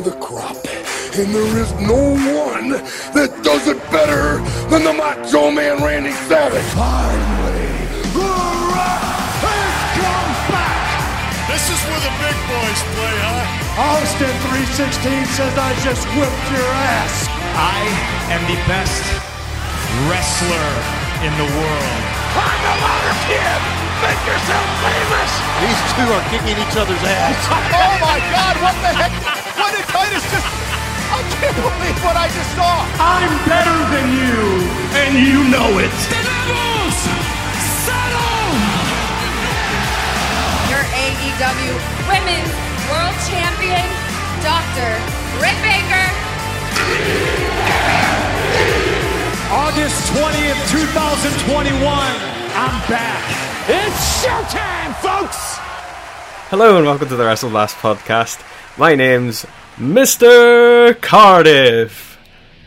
of the crop. And there is no one that does it better than the Macho Man Randy Savage. Finally, the Rock has come back. This is where the big boys play, huh? Austin 316 says I just whipped your ass. I am the best wrestler in the world. I'm the louder kid. Make yourself famous. These two are kicking each other's ass. Oh my God! What the heck? What did Titus just? I can't believe what I just saw. I'm better than you, and you know it. The devils settle. Your AEW Women's World Champion, Dr. Britt Baker. August 20th, 2021. I'm back. It's showtime, folks. Hello and welcome to the WrestleBlast podcast. My name's Mr. Cardiff.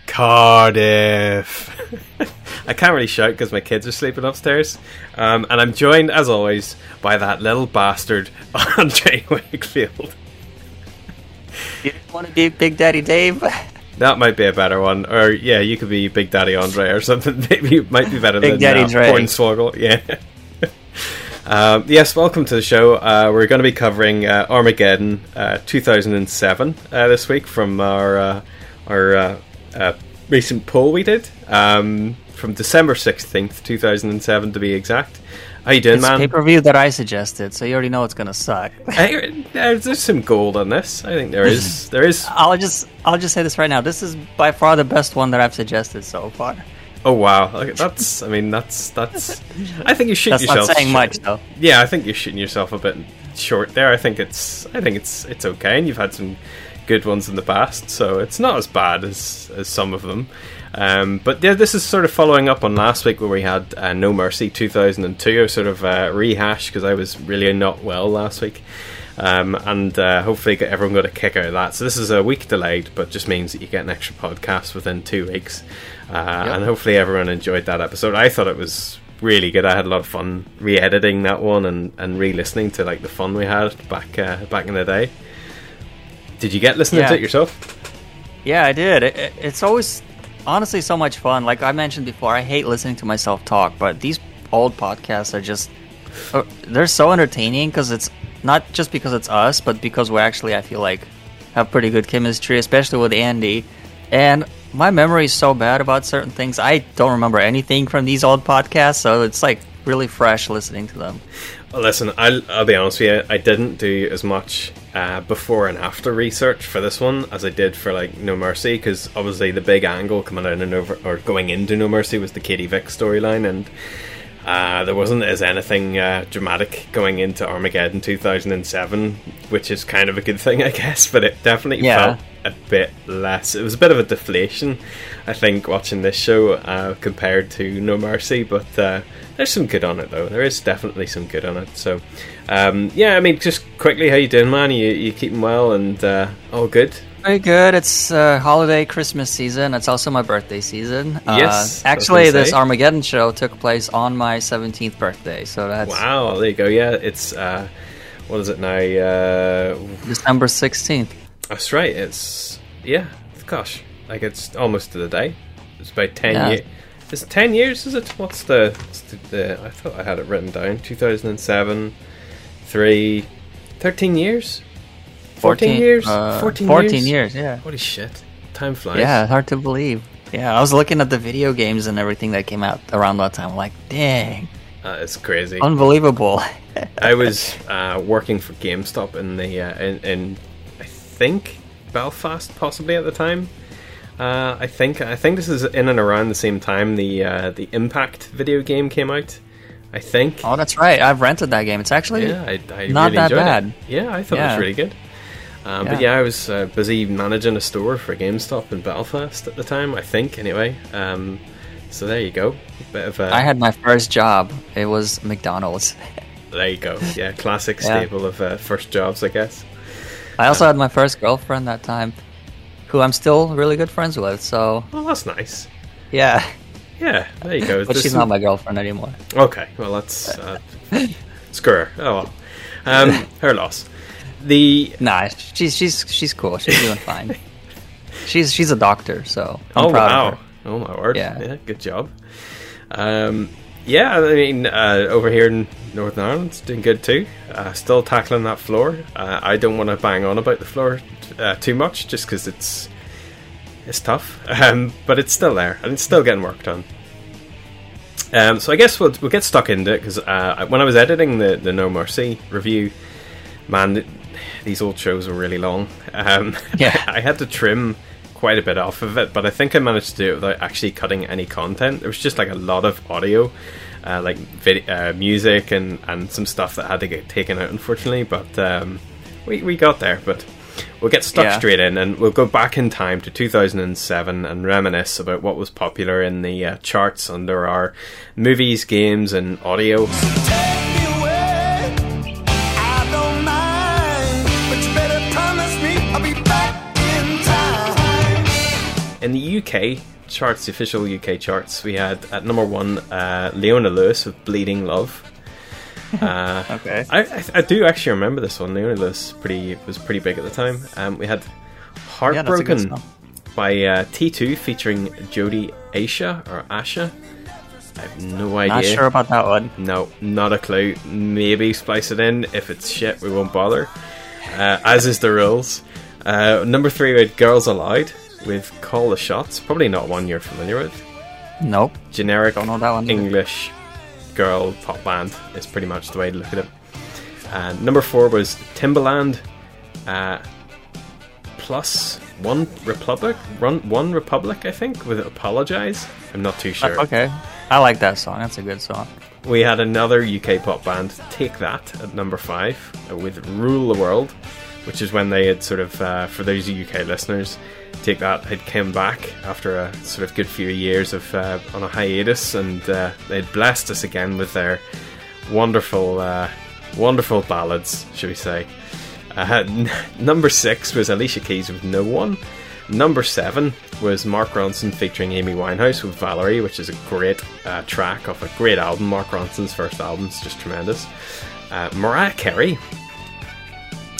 Cardiff. I can't really shout because my kids are sleeping upstairs. Um, and I'm joined, as always, by that little bastard, Andre Wakefield. You want to be Big Daddy Dave? That might be a better one. Or, yeah, you could be Big Daddy Andre or something. Maybe it might be better Big than Daddy uh. Yeah. Um, yes, welcome to the show. Uh, we're going to be covering uh, Armageddon uh, 2007 uh, this week from our uh, our uh, uh, recent poll we did um, from December 16th, 2007 to be exact. How you doing, It's man? pay per view that I suggested, so you already know it's gonna suck. There's some gold on this. I think there is. There is. I'll just I'll just say this right now. This is by far the best one that I've suggested so far. Oh wow, that's. I mean, that's that's. I think you shoot That's yourself. not saying much though. Yeah, I think you're shooting yourself a bit short there. I think it's. I think it's. It's okay, and you've had some good ones in the past, so it's not as bad as as some of them. Um, but yeah, this is sort of following up on last week where we had uh, No Mercy 2002, a sort of uh, rehash because I was really not well last week. Um, and uh, hopefully get everyone got a kick out of that. So this is a week delayed, but just means that you get an extra podcast within two weeks. Uh, And hopefully everyone enjoyed that episode. I thought it was really good. I had a lot of fun re-editing that one and, and re-listening to like the fun we had back uh, back in the day. Did you get listening Yeah. to it yourself? Yeah, I did. It, it- it's always honestly so much fun. Like I mentioned before, I hate listening to myself talk, but these old podcasts are just uh, they're so entertaining because it's not just because it's us, but because we actually I feel like have pretty good chemistry, especially with Andy. And my memory is so bad about certain things. I don't remember anything from these old podcasts, so it's like really fresh listening to them. Listen, I'll, I'll be honest with you. I didn't do as much uh, before and after research for this one as I did for like No Mercy, because obviously the big angle coming out and over or going into No Mercy was the Katie Vick storyline, and uh, there wasn't as anything uh, dramatic going into Armageddon 2007, which is kind of a good thing, I guess. But it definitely Yeah. felt a bit less. It was a bit of a deflation, I think, watching this show uh, compared to No Mercy. But uh, there's some good on it, though. There is definitely some good on it. So, um, yeah, I mean, just quickly, how you doing, man? You you keeping well and uh, all good? Very good. It's uh, holiday Christmas season. It's also my birthday season. Uh, Yes, was actually, this. Armageddon show took place on my 17th birthday, so that's Wow, there you go. Yeah, it's uh, what is it now? Uh, December 16th. that's right. It's yeah. Gosh, like it's almost to the day. It's about ten Yeah. years. It's ten years? Is it? What's the, what's the, the? I thought I had it written down. Two thousand and seven, three, 13 years. 14 years? uh, 14 14 years? years, yeah. Holy shit! Time flies. Yeah, hard to believe. Yeah, I was looking at the video games and everything that came out around that time. I'm Like, dang, uh, it's crazy. unbelievable. I was uh, working for GameStop in the uh, in, in I think Belfast, possibly at the time. Uh, I think I think this is in and around the same time the uh, the Impact video game came out. I think. oh, that's right. I've rented that game. It's actually yeah, I, I not really that bad. It. Yeah, I thought it was really good. Um, But Yeah. yeah, I was uh, busy managing a store for GameStop in Belfast at the time. I think anyway. Um, so there you go. Bit of a, I had my first job. It was McDonald's. there you go. Yeah, classic Yeah. staple of uh, first jobs, I guess. I also had my first girlfriend that time, who I'm still really good friends with. So Well, that's nice. yeah, Yeah, there you go. but There's she's some- not my girlfriend anymore. Okay, well that's uh, screw her. Oh well, um, her loss. The Nah, she's she's she's cool. She's doing fine. she's she's a doctor, so I'm oh wow, oh my word, Yeah. yeah, good job. Um, yeah, I mean, uh, over here in Northern Ireland, it's doing good too. Uh, still tackling that floor. Uh, I don't want to bang on about the floor uh, too much, just because it's it's tough, um, but it's still there and it's still getting worked on. Um, so I guess we'll we'll get stuck into it because uh, when I was editing the the No Mercy review, man, these old shows were really long. Um, Yeah. I had to trim quite a bit off of it, but I think I managed to do it without actually cutting any content. There was just like a lot of audio, uh, like uh, music and, and some stuff that had to get taken out, unfortunately. But um, we, we got there. But we'll get stuck Yeah. straight in and we'll go back in time to 2007 and reminisce about what was popular in the uh, charts under our movies, games, and audio. In the UK charts, the official UK charts, we had at number one uh, Leona Lewis with "Bleeding Love." Uh, Okay. I, I, do actually remember this one. Leona Lewis pretty was pretty big at the time. Um, we had Yeah, that's a good "Heartbroken" song. by uh, T2 featuring Jodie Aysha or Asha. I have no idea. Not sure about that one. No, not a clue. Maybe splice it in. If it's shit, we won't bother. Uh, as is the rules. Uh, number three, we had Girls Aloud with Call the Shots. Probably not one you're familiar with. Nope. Generic Don't know that one. English girl pop band is pretty much the way to look at it. Uh, number four was Timbaland. Uh, plus one Republic, run OneRepublic, I think, with Apologize. I'm not too sure. Uh, Okay. I like that song. That's a good song. We had another UK pop band, Take That, at number five, uh, with Rule the World, which is when they had sort of, uh, for those UK listeners, Take That had come back after a sort of good few years of uh, on a hiatus, and uh, they had blessed us again with their wonderful, uh, wonderful ballads, should we say. Uh, n- number six was Alicia Keys with No One. Number seven was Mark Ronson featuring Amy Winehouse with Valerie, which is a great uh, track off a great album. Mark Ronson's first album is just tremendous. Uh, Mariah Carey.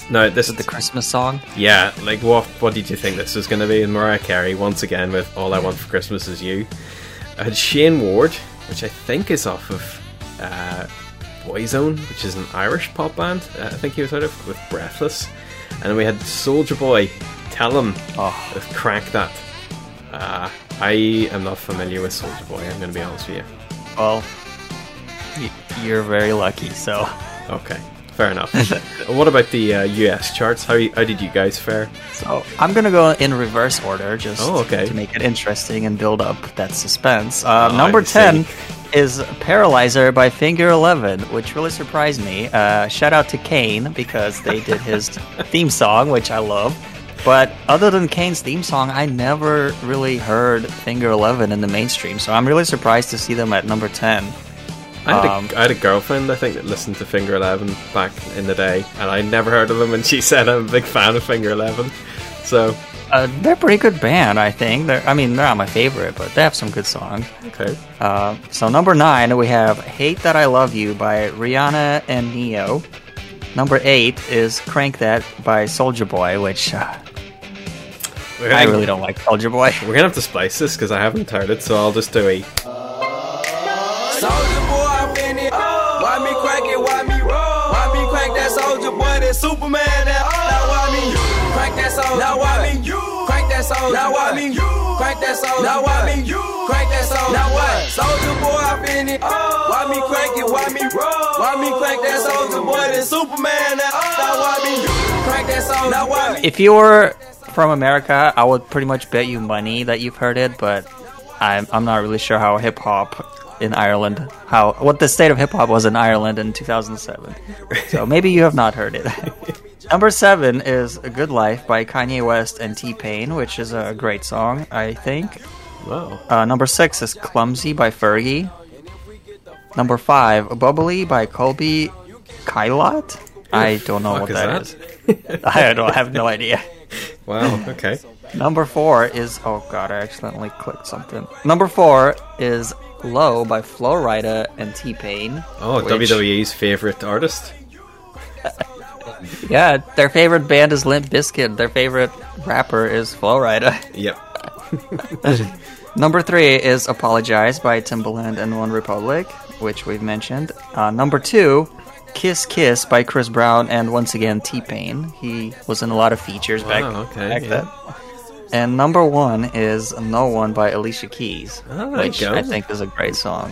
Now this is The Christmas song. yeah, like what? What did you think this was going to be? And Mariah Carey once again with "All I Want for Christmas Is You." I had Shayne Ward, which I think is off of uh, Boyzone, which is an Irish pop band. Uh, I think he was out of with "Breathless," and then we had Soulja Boy, "Tell 'Em" Oh. with "Crank That." Uh, I am not familiar with Soulja Boy. I'm going to be honest with you. Well, y- you're very lucky. So Okay, fair enough. what about the uh, US charts? How how did you guys fare? So I'm gonna go in reverse order, just Oh, okay. to make it interesting and build up that suspense. Uh, Oh, number ten is "Paralyzer" by Finger Eleven, which really surprised me. Uh, shout out to Kane because they did his theme song, which I love. But other than Kane's theme song, I never really heard Finger Eleven in the mainstream, so I'm really surprised to see them at number ten. I had, Um, a, I had a girlfriend, I think, that listened to Finger Eleven back in the day, and I never heard of them, and she said I'm a big fan of Finger Eleven. So, Uh, they're a pretty good band, I think. They're, I mean, they're not my favorite, but they have some good songs. okay. Uh, so number nine, we have "Hate That I Love You" by Rihanna and Ne-Yo. Number eight is "Crank That" by Soulja Boy, which uh, We're I really don't like Soulja Boy. We're gonna have to splice this because I haven't heard it, so I'll just do a. Soldier boy, soldier boy? That Superman? That now why me crank that soldier? Now why me crank that soldier? Now why me crank that soldier? Now why me crank that soldier? Now what? Soldier boy, I'm in it. Oh. Why me crank it? Why me roll? Why me crank that soldier boy? That Superman? That now why me crank that soldier? Now why me? If you're from America, I would pretty much bet you money that you've heard it, but I'm I'm not really sure how hip hop in Ireland, how what the state of hip hop was in Ireland in 2007. So maybe you have not heard it. Number seven is "A Good Life" by Kanye West and T Pain, which is a great song, I think. Wow. Uh, number six is "Clumsy" by Fergie. Number five, "Bubbly" by Colbie Caillat. I don't know what is that that? is. I don't I have no idea. Wow. Okay. Number four is oh god, I accidentally clicked something. Number four is "Low" by Flo Rida and T Pain. Oh, which- WWE's favorite artist. Yeah, their favorite band is Limp Bizkit. Their favorite rapper is Flo Rida. Yep. Number three is Apologize by Timbaland and OneRepublic, which we've mentioned. Uh, number two, Kiss Kiss by Chris Brown and once again T Pain. He was in a lot of features back, okay, back yeah. then. And number one is No One by Alicia Keys, Oh, which. I think is a great song.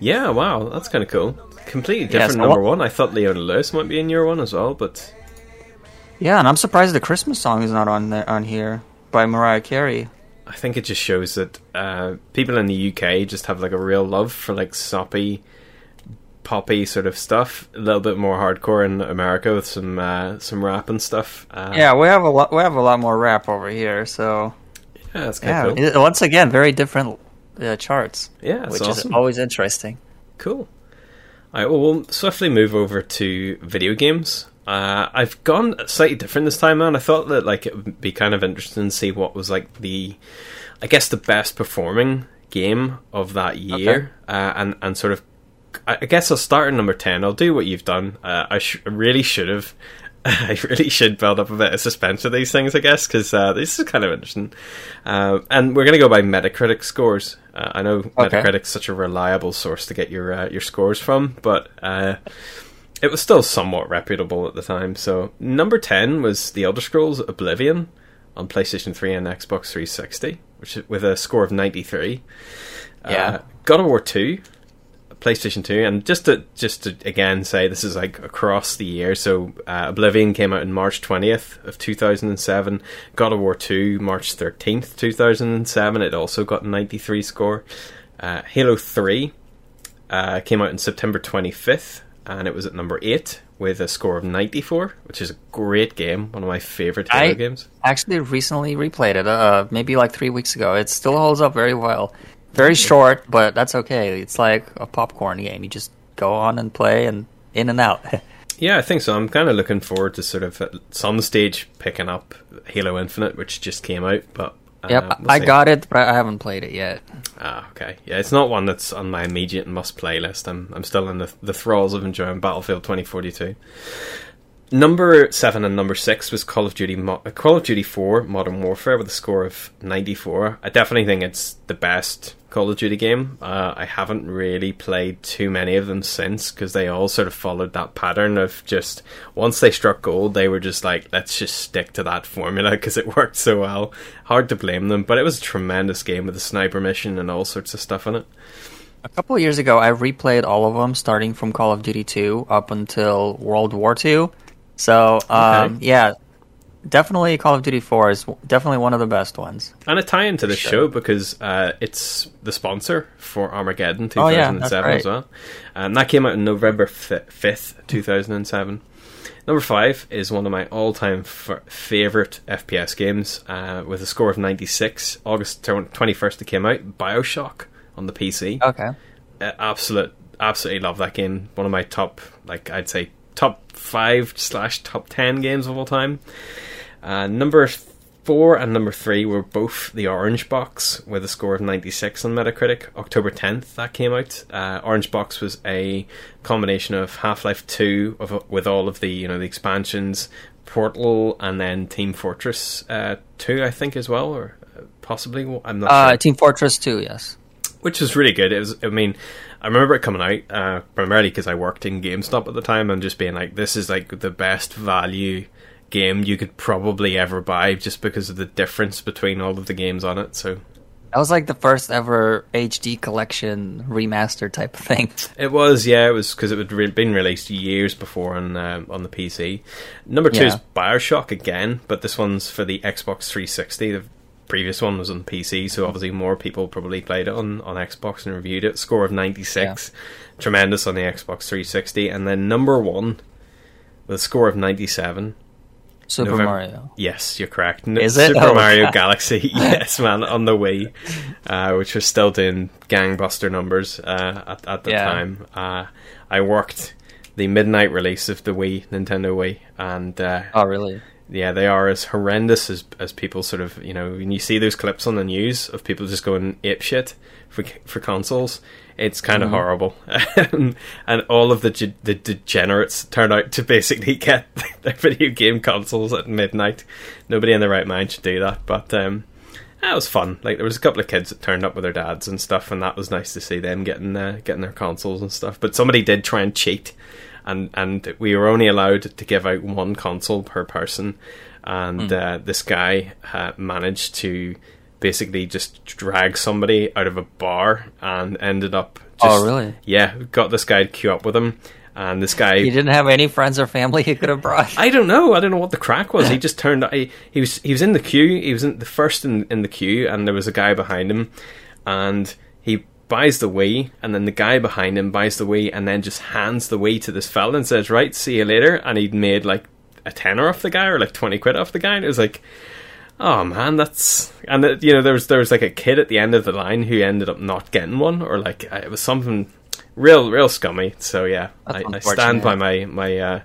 Yeah, wow, that's kind of cool. Completely Yeah, different so number one. I thought Leona Lewis might be in your one as well, but Yeah, and I'm surprised the Christmas song is not on there on here by Mariah Carey. I think it just shows that uh, people in the UK just have like a real love for like soppy, poppy sort of stuff. A little bit more hardcore in America with some uh, some rap and stuff. Uh, Yeah, we have a lot. We have a lot more rap over here, so yeah, that's kind yeah. of cool. once again, very different uh, charts. Yeah, which awesome. is always interesting. Cool. I will swiftly move over to video games. Uh, I've gone slightly different this time around. I thought that like it would be kind of interesting to see what was like the, I guess the best performing game of that year, uh, and and sort of, I I guess I'll start at number ten. I'll do what you've done. Uh, I sh- really should have. I really should build up a bit of suspense with these things, I guess, because uh, this is kind of interesting. Uh, and we're going to go by Metacritic scores. Uh, I know Metacritic's such a reliable source to get your uh, your scores from, but uh, it was still somewhat reputable at the time. So number ten was The Elder Scrolls Oblivion on PlayStation 3 and Xbox 360, which with a score of 93. Yeah. Uh, God of War 2, PlayStation 2, and just to just to again say this is like across the year. So uh, Oblivion came out in March 20th of 2007. God of War 2 March 13th 2007. It also got a 93 score. Uh, Halo 3 uh, came out in September 25th, and it was at number eight with a score of 94, which is a great game. One of my favorite Halo I games. actually recently replayed it, uh, maybe like three weeks ago. It still holds up very well. Very short, but that's okay. It's like a popcorn game. You just go on and play and in and out. Yeah, I think so. I'm kind of looking forward to sort of at some stage picking up Halo Infinite, which just came out. But uh, yep, we'll I got it, but I haven't played it yet. Ah, okay. Yeah, it's not one that's on my immediate must play list. I'm I'm still in the the thralls of enjoying Battlefield 2042. Number seven and number six was Call of Duty Mo- uh, Call of Duty 4 Modern Warfare with a score of 94. I definitely think it's the best Call of Duty game. Uh, I haven't really played too many of them since because they all sort of followed that pattern of just once they struck gold, they were just like, let's just stick to that formula because it worked so well. Hard to blame them, but it was a tremendous game with a sniper mission and all sorts of stuff in it. A couple of years ago, I replayed all of them, starting from Call of Duty 2 up until World War 2. So, um, Okay. yeah, definitely Call of Duty 4 is definitely one of the best ones. And a tie into the Sure. show because uh, it's the sponsor for Armageddon Oh, yeah, 2007 as well. And that came out on November 5th, 2007. Number five is one of my all time f- favorite FPS games uh, with a score of 96. August 21st, it came out. Bioshock on the PC. Okay. Uh, absolute, absolutely love that game. One of my top, like, I'd say top five slash top ten games of all time. Uh, number four and number three were both the Orange Box with a score of 96 on Metacritic. October 10th, that came out. Uh, Orange Box was a combination of Half Life 2 of, with all of the you know the expansions, Portal, and then Team Fortress uh, 2, I think as well, or uh, possibly. I'm not Uh, sure Team Fortress 2, yes. which was really good. It was, I mean, I remember it coming out uh, primarily because I worked in GameStop at the time and just being like, this is like the best value game you could probably ever buy just because of the difference between all of the games on it. So That was like the first ever HD collection remaster type of thing. it was, yeah, it was because it had re- been released years before on um, on the PC. Number two is Bioshock again, but this one's for the Xbox 360. The previous one was on PC, so obviously more people probably played it on, on Xbox and reviewed it. Score of 96. Tremendous on the Xbox 360. And then number one with a score of 97. Super November- Mario. Yes, you're correct. N- Is it? Super Oh, Mario God. Galaxy? yes, man, on the Wii, uh, which was still doing gangbuster numbers uh, at at the Yeah. time. Uh, I worked the midnight release of the Wii, Nintendo Wii, and uh, Oh, really? Yeah, they are as horrendous as as people sort of you know when you see those clips on the news of people just going ape shit for for consoles. It's kind of horrible, and all of the the degenerates turn out to basically get their video game consoles at midnight. Nobody in their right mind should do that, but um, that was fun. Like there was a couple of kids that turned up with their dads and stuff, and that was nice to see them getting uh, getting their consoles and stuff. But somebody did try and cheat, and and we were only allowed to give out one console per person, and uh, this guy uh, managed to basically just drag somebody out of a bar and ended up. Just, Oh, really? Yeah, got this guy to queue up with him, and this guy He didn't have any friends or family he could have brought. I don't know. I don't know what the crack was. He just turned. He, he was he was in the queue. He was in the first in, in the queue, and there was a guy behind him, and buys the Wii, and then the guy behind him buys the Wii, and then just hands the Wii to this fella and says, "Right, see you later." And he'd made like a tenner off the guy, or like twenty quid off the guy, and it was like. Oh man, that's and it, you know there was there was like a kid at the end of the line who ended up not getting one, or like uh, it was something real real scummy. So yeah, I, I stand by my my uh,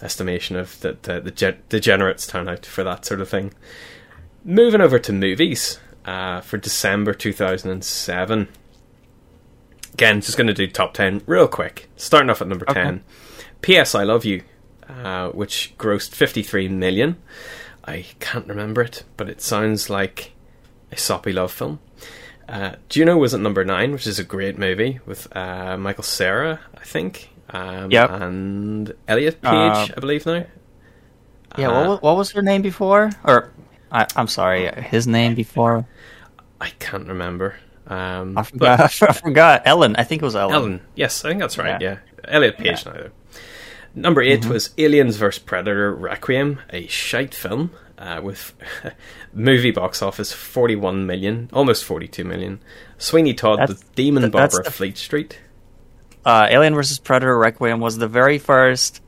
estimation of that the, the ge- degenerates turn out for that sort of thing. Moving over to movies uh, for December two thousand and seven. Again, just going to do top ten real quick. Starting off at number ten, P.S. I Love You, uh, which grossed fifty three million. I can't remember it, but it sounds like a soppy love film. Uh, Juno was at number nine, which is a great movie with uh, Michael Cera, I think. Um, Yep. And Elliot Page, Uh, I believe now. Yeah, Uh, what, wa- what was her name before? Or I, I'm sorry, his name before. I can't remember. Um, I but- forgot. I forgot. Ellen. I think it was Ellen. Ellen. Yes, I think that's right. Yeah, Yeah. Elliot Page now. Though. Number 8 Mm-hmm. was Aliens vs Predator Requiem, a shite film uh, with movie box office forty-one million, almost forty-two million. Sweeney Todd That's- with Demon Barber the- Fleet Street. Uh, Alien vs Predator Requiem was the very first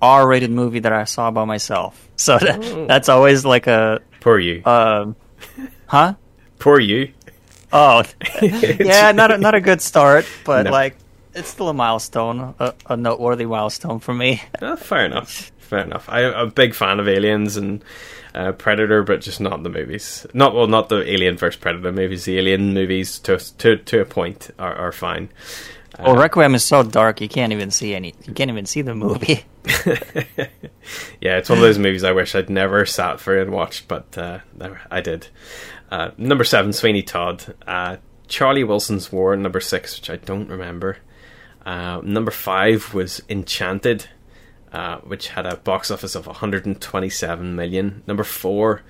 R-rated movie that I saw by myself. So that, Oh. that's always like a Poor you. um, huh? Poor you. Oh, yeah, not a, not a good start, but No. like it's still a milestone, a, a noteworthy milestone for me. Oh, fair enough. Fair enough. I, I'm a big fan of Aliens and uh, Predator, but just not the movies. Not well, not the Alien vs Predator movies. The Alien movies, to to to a point, are, are fine. Well, Requiem is so dark you can't even see any. You can't even see the movie. yeah, it's one of those movies I wish I'd never sat for and watched, but uh, I did. Uh, number seven, Sweeney Todd. Uh, Charlie Wilson's War, number six, which I don't remember. Uh, number five was Enchanted, uh, which had a box office of 127 million. Number four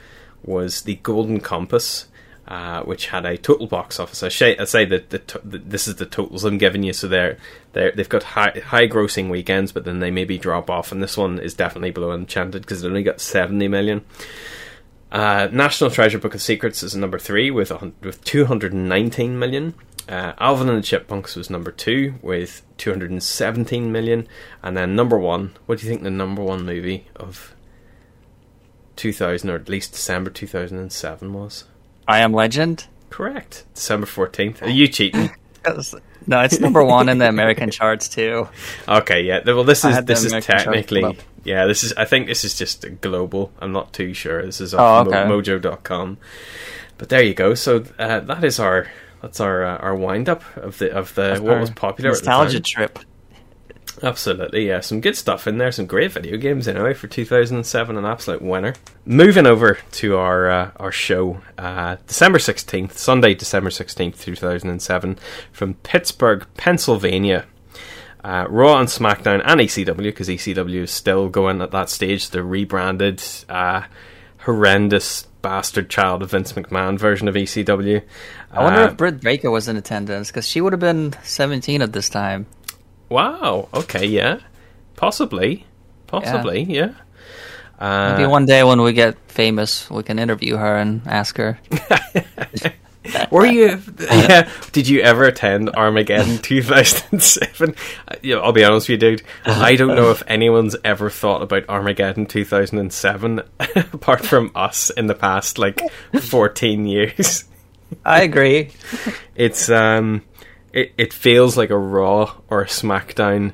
was The Golden Compass, uh, which had a total box office. I say, I say that the, to- this is the totals I'm giving you, so they're, they're they've got high high grossing weekends, but then they maybe drop off, and this one is definitely below Enchanted because it only got 70 million. Uh, National Treasure Book of Secrets is number three with with 219 million. Uh, Alvin and the Chipmunks was number two with 217 million, and then number one. What do you think the number one movie of 2000 or at least December 2007 was? I Am Legend. Correct, December 14th. Are you cheating? No, it's number one in the American charts too. Okay, yeah. Well, this is this is American technically yeah. This is I think this is just global. I'm not too sure. This is Oh, off okay. mo- Mojo.com. But there you go. So uh, that is our that's our uh, our wind up of the of the what was popular nostalgia trip. Absolutely, yeah. Some good stuff in there. Some great video games anyway for 2007. An absolute winner. Moving over to our uh, our show, uh, December 16th, Sunday, December 16th, 2007, from Pittsburgh, Pennsylvania. Uh, Raw and SmackDown and ECW because ECW is still going at that stage. The rebranded, uh, horrendous bastard child of Vince McMahon version of ECW. I wonder Uh, if Britt Baker was in attendance because she would have been 17 at this time. Wow. Okay. Yeah. Possibly. Possibly. Yeah. Uh, Maybe one day when we get famous, we can interview her and ask her. Were you? Yeah. Did you ever attend Armageddon 2007? Uh, yeah, I'll be honest with you, dude. I don't know if anyone's ever thought about Armageddon 2007 apart from us in the past like 14 years. I agree. It's um, it it feels like a Raw or a SmackDown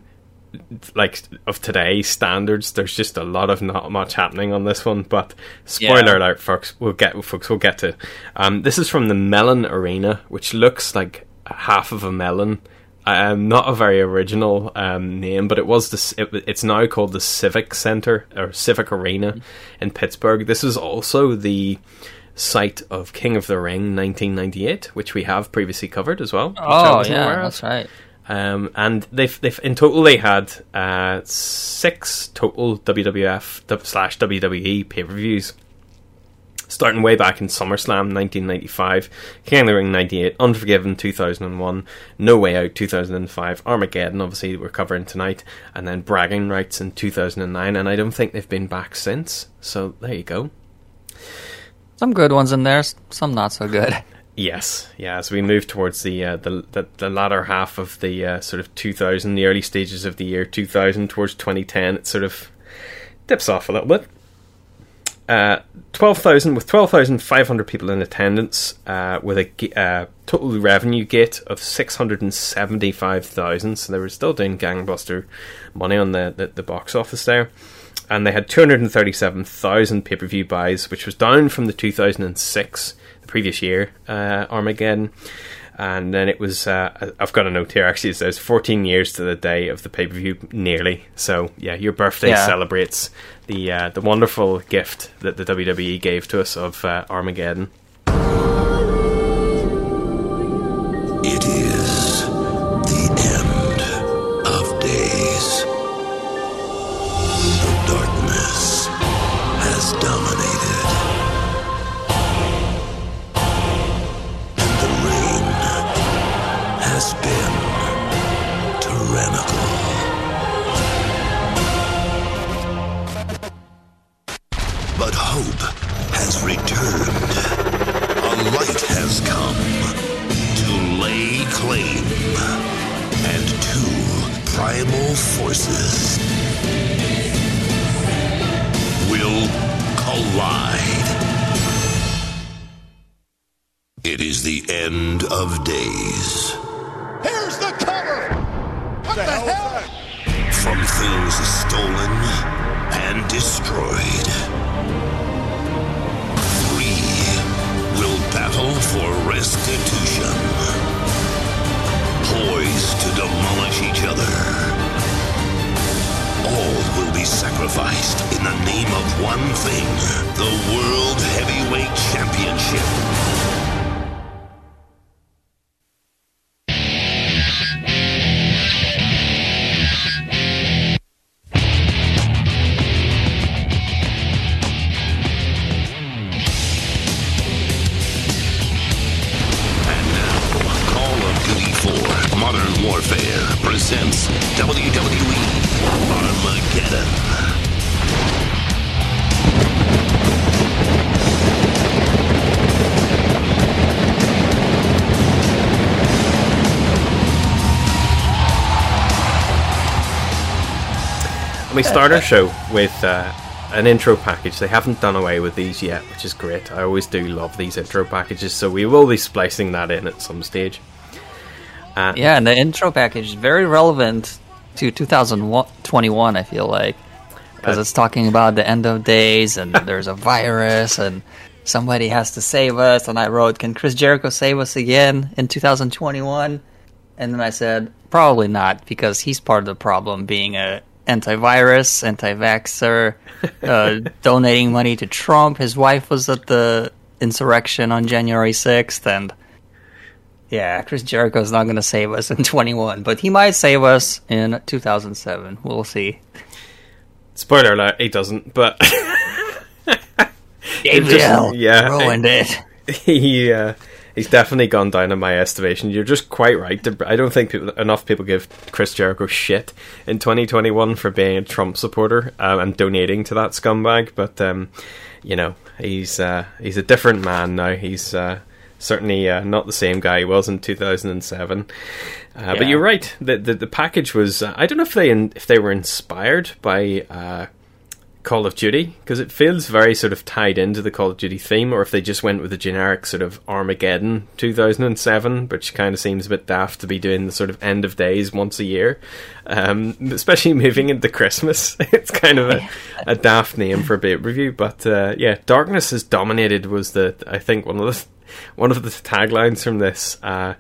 like of today's standards. There's just a lot of not much happening on this one. But spoiler Yeah. alert, folks. We'll get folks. We'll get to. Um, this is from the Mellon Arena, which looks like half of a melon. Um, not a very original um, name, but it was this. It, it's now called the Civic Center or Civic Arena in Pittsburgh. This is also the site of King of the Ring 1998, which we have previously covered as well. Oh yeah, that's right. Um, and they've they've in total they had uh, six total WWF slash WWE pay per views. Starting way back in SummerSlam 1995, King of the Ring 98, Unforgiven 2001, No Way Out 2005, Armageddon obviously that we're covering tonight, and then Bragging Rights in 2009, and I don't think they've been back since. So there you go. Some good ones in there, some not so good. Yes, yeah. As we move towards the uh, the, the the latter half of the uh, sort of 2000, the early stages of the year 2000 towards 2010, it sort of dips off a little bit. Uh, twelve thousand with twelve thousand five hundred people in attendance, uh, with a uh, total revenue gate of six hundred and seventy five thousand. So they were still doing gangbuster money on the, the, the box office there, and they had two hundred and thirty seven thousand pay per view buys, which was down from the two thousand and six the previous year uh, Armageddon. And then it was, uh, I've got a note here actually, it says 14 years to the day of the pay per view, nearly. So, yeah, your birthday Yeah. celebrates the uh, the wonderful gift that the WWE gave to us of uh, Armageddon. It is two forces will collide. It is the end of days. Here's the cover. What the, hell? From things stolen and destroyed. Three will battle for restitution. Demolish each other. All will be sacrificed in the name of one thing the World Heavyweight Championship. We start our show with uh, an intro package. They haven't done away with these yet, which is great. I always do love these intro packages, so we will be splicing that in at some stage. Uh, Yeah, and the intro package is very relevant to 2021. I feel like because Uh, it's talking about the end of days and there's a virus and somebody has to save us. And I wrote, "Can Chris Jericho save us again in 2021?" And then I said, "Probably not, because he's part of the problem, being a antivirus, anti-vaxxer, uh, donating money to Trump. His wife was at the insurrection on January 6th, and." Yeah, Chris Jericho's not going to save us in 21, but he might save us in 2007. We'll see. Spoiler alert, he doesn't, but Gabriel yeah, ruined it. he uh, he's definitely gone down in my estimation. You're just quite right. I don't think people, enough people give Chris Jericho shit in 2021 for being a Trump supporter um, and donating to that scumbag. But um, you know, he's uh, he's a different man now. He's uh, certainly uh, not the same guy he was in 2007. Uh, But you're right. The the, the package was. Uh, I don't know if they in, if they were inspired by. Call of Duty because it feels very sort of tied into the Call of Duty theme, or if they just went with a generic sort of Armageddon 2007, which kind of seems a bit daft to be doing the sort of end of days once a year, um, especially moving into Christmas. it's kind of a, a daft name for a bit review, but uh, yeah, Darkness has dominated was the I think one of the one of the taglines from this. Uh,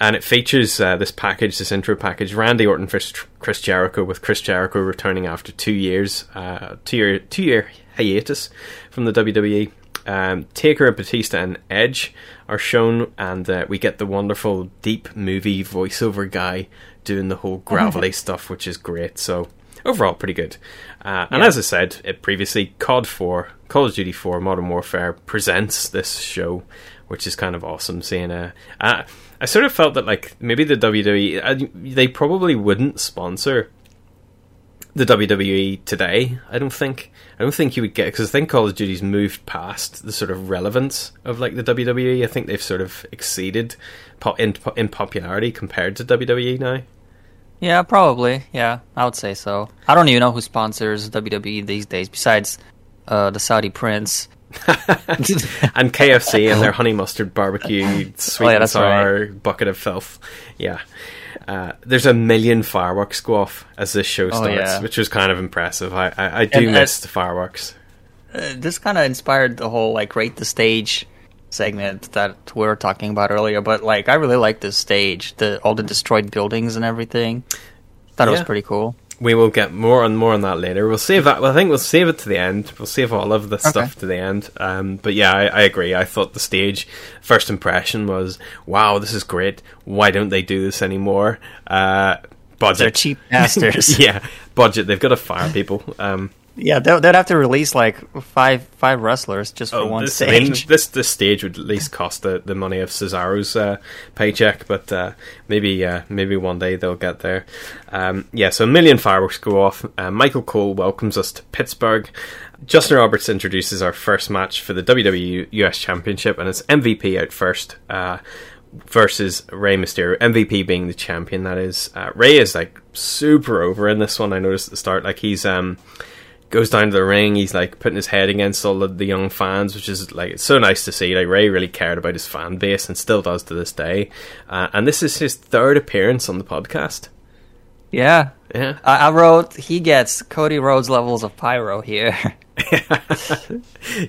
and it features uh, this package, this intro package. Randy Orton versus Chris Jericho, with Chris Jericho returning after two years, uh, two year two year hiatus from the WWE. Um, Taker and Batista and Edge are shown, and uh, we get the wonderful deep movie voiceover guy doing the whole gravelly stuff, which is great. So overall, pretty good. Uh, and as I said it previously, COD 4, Call of Duty 4 Modern Warfare presents this show, which is kind of awesome. Seeing a, uh, I sort of felt that like maybe the WWE, uh, they probably wouldn't sponsor the WWE today. I don't think. I don't think you would get because I think Call of Duty's moved past the sort of relevance of like the WWE. I think they've sort of exceeded in in popularity compared to WWE now. Yeah, probably. Yeah, I would say so. I don't even know who sponsors WWE these days besides uh, the Saudi prince. and KFC and their honey mustard barbecue sweet Oh, yeah, and sour bucket of filth. Yeah. Uh, there's a million fireworks go off as this show starts, Oh, yeah. which was kind of impressive. I, I, I do And, uh, miss the fireworks. Uh, this kind of inspired the whole like rate the stage segment that we were talking about earlier. But like, I really like this stage, the all the destroyed buildings and everything. Thought it was pretty cool. We will get more and more on that later. We'll save that. Well, I think we'll save it to the end. We'll save all of the stuff to the end. Um, but yeah, I, I agree. I thought the stage first impression was, "Wow, this is great. Why don't they do this anymore?" Uh, budget. They're cheap bastards. yeah, budget. They've got to fire people. Um, Yeah, they'd, they'd have to release like five five wrestlers just for one Oh, this, I mean, stage. this this stage would at least cost the, the money of Cesaro's uh, paycheck, but uh, maybe uh, maybe one day they'll get there. Um, yeah, so a million fireworks go off. Uh, Michael Cole welcomes us to Pittsburgh. Justin Roberts introduces our first match for the WWE US Championship, and it's MVP out first. Uh, versus Rey Mysterio, MVP being the champion. That is, uh, Rey is like super over in this one. I noticed at the start, like he's um goes down to the ring. He's like putting his head against all of the young fans, which is like it's so nice to see. Like Rey really cared about his fan base and still does to this day. Uh, and this is his third appearance on the podcast. yeah, Yeah, I, I wrote he gets Cody Rhodes levels of pyro here.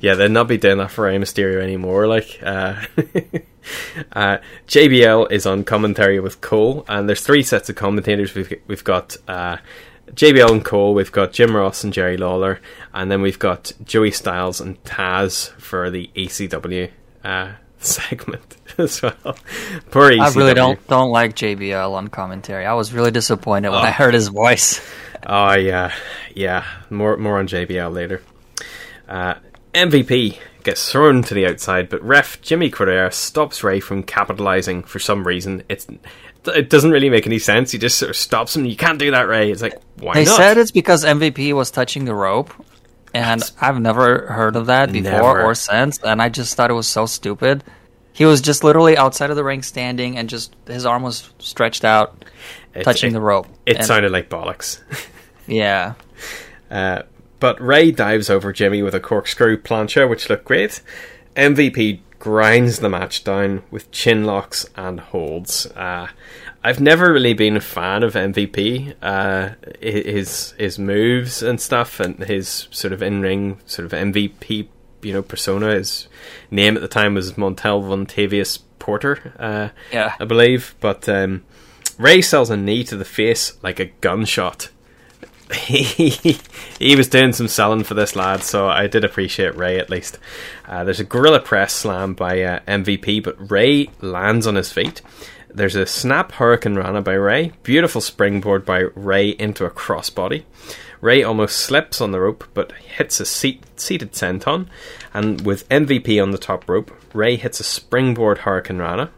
yeah, they'd not be doing that for Rey Mysterio anymore. Like, uh, uh, JBL is on commentary with Cole, and there's three sets of commentators. We've we've got uh, JBL and Cole, we've got Jim Ross and Jerry Lawler, and then we've got Joey Styles and Taz for the ECW uh, segment as well. Poor ECW. I really don't don't like JBL on commentary. I was really disappointed when I heard his voice. Oh yeah, yeah. More more on JBL later. Uh, MVP gets thrown to the outside, but ref Jimmy Correa stops Rey from capitalizing for some reason. It's it doesn't really make any sense. He just sort of stops him. You can't do that, Rey. It's like why They not? said it's because MVP was touching the rope, and I've never heard of that before Never. or since, and I just thought it was so stupid. He was just literally outside of the ring, standing, and just his arm was stretched out, touching it- the rope. It And- sounded like bollocks. yeah. Uh, but Rey dives over Jimmy with a corkscrew plancha, which looked great. MVP grinds the match down with chin locks and holds. Uh, I've never really been a fan of MVP, uh, his his moves and stuff, and his sort of in ring sort of MVP, you know, persona. His name at the time was Montel Vontavious Porter, uh, Yeah. I believe. But um, Rey sells a knee to the face like a gunshot he he was doing some selling for this lad, so I did appreciate Rey at least. Uh, there's a gorilla press slam by uh, MVP, but Rey lands on his feet. There's a snap hurricane rana by Rey, beautiful springboard by Rey into a crossbody. Rey almost slips on the rope, but hits a seat, seated senton, and with MVP on the top rope, Rey hits a springboard hurricane rana.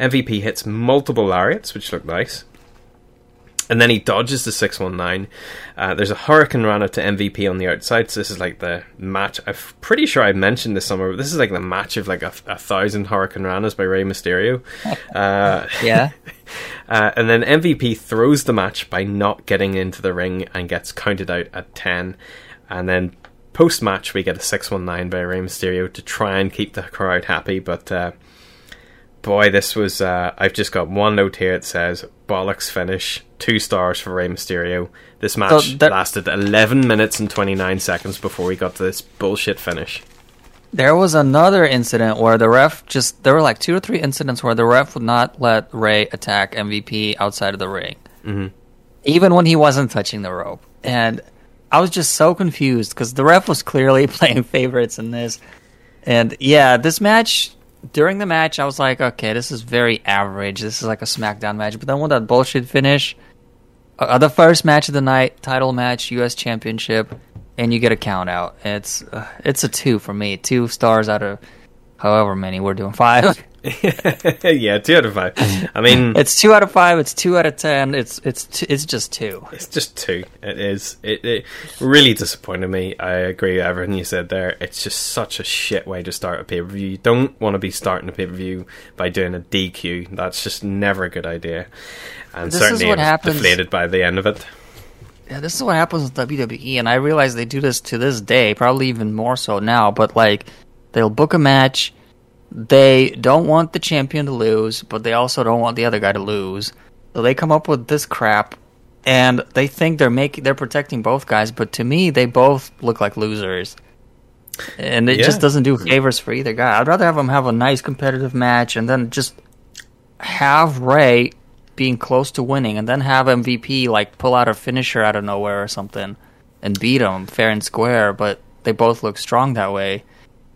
MVP hits multiple lariats, which look nice. And then he dodges the 619. Uh, there's a Hurricane Rana to MVP on the outside. So this is like the match. I'm pretty sure I mentioned this somewhere. But this is like the match of like a, a thousand Hurricane Ranas by Rey Mysterio. Uh, Yeah. uh, and then MVP throws the match by not getting into the ring and gets counted out at 10. And then post match, we get a 619 by Rey Mysterio to try and keep the crowd happy. But uh, boy, this was. Uh, I've just got one note here. It says bollocks finish, two stars for Rey Mysterio. This match lasted 11 minutes and 29 seconds before we got to this bullshit finish. There was another incident where the ref just there were like two or three incidents where the ref would not let Rey attack MVP outside of the ring, mm-hmm. even when he wasn't touching the rope. And I was just so confused because the ref was clearly playing favorites in this. And yeah, this match during the match, I was like, okay, this is very average. This is like a SmackDown match. But then when that bullshit finish, uh, the first match of the night, title match, U.S. Championship, and you get a count out. It's uh, it's a two for me. Two stars out of however many we're doing five. yeah, two out of five. I mean, it's two out of five. It's two out of ten. It's it's t- it's just two. It's just two. It is. It, it really disappointed me. I agree with everything you said there. It's just such a shit way to start a pay per view. You don't want to be starting a pay per view by doing a DQ. That's just never a good idea. And This is certainly what it was happens- deflated by the end of it. Yeah, this is what happens with WWE, and I realize they do this to this day, probably even more so now. But like, they'll book a match. They don't want the champion to lose, but they also don't want the other guy to lose. So they come up with this crap, and they think they're making they're protecting both guys. But to me, they both look like losers, and it just doesn't do favors for either guy. I'd rather have them have a nice competitive match, and then just have Rey being close to winning, and then have MVP like pull out a finisher out of nowhere or something and beat him fair and square. But they both look strong that way.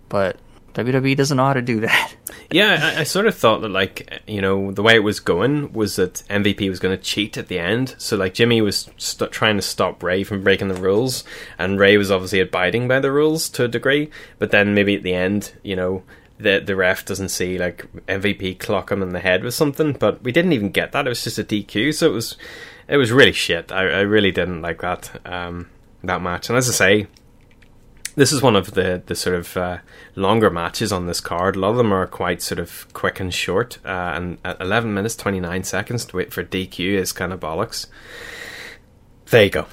But WWE doesn't know how to do that. Yeah, I, I sort of thought that, like, you know, the way it was going was that MVP was going to cheat at the end. So, like, Jimmy was st- trying to stop Rey from breaking the rules, and Rey was obviously abiding by the rules to a degree. But then maybe at the end, you know, the the ref doesn't see like MVP clock him in the head with something. But we didn't even get that. It was just a DQ. So it was it was really shit. I, I really didn't like that um, that match. And as I say, this is one of the the sort of uh, longer matches on this card. A lot of them are quite sort of quick and short, uh, and at 11 minutes 29 seconds to wait for DQ is kind of bollocks. There you go.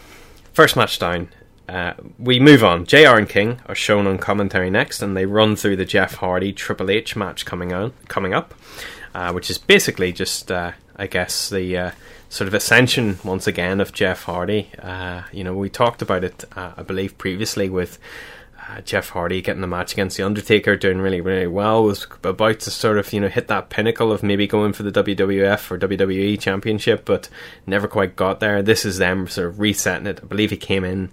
First match down. Uh, we move on. JR and King are shown on commentary next, and they run through the Jeff Hardy Triple H match coming on coming up, uh, which is basically just, uh, I guess, the uh, sort of ascension once again of Jeff Hardy. Uh, you know, we talked about it, uh, I believe, previously with uh, Jeff Hardy getting the match against the Undertaker, doing really, really well. Was about to sort of you know hit that pinnacle of maybe going for the WWF or WWE Championship, but never quite got there. This is them sort of resetting it. I believe he came in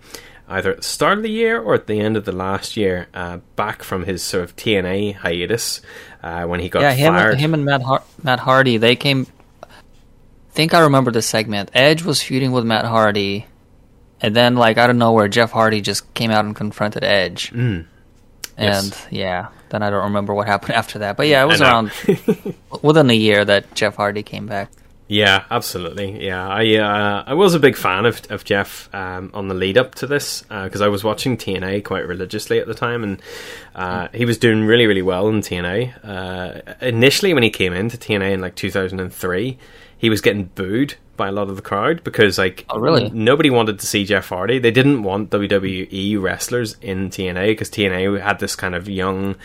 either at the start of the year or at the end of the last year, uh, back from his sort of TNA hiatus uh, when he got yeah, him, fired. him and Matt Har- Matt Hardy, they came. I think I remember this segment. Edge was feuding with Matt Hardy, and then like out of nowhere, Jeff Hardy just came out and confronted Edge. Mm. And Yes. yeah, then I don't remember what happened after that. But yeah, it was around within a year that Jeff Hardy came back. Yeah, absolutely. Yeah, I uh, I was a big fan of of Jeff um, on the lead up to this because I was watching TNA quite religiously at the time, and uh, he was doing really really well in TNA. Uh, initially, when he came into TNA in like 2003, he was getting booed by a lot of the crowd because like Oh, really? nobody wanted to see Jeff Hardy. They didn't want WWE wrestlers in TNA because TNA had this kind of young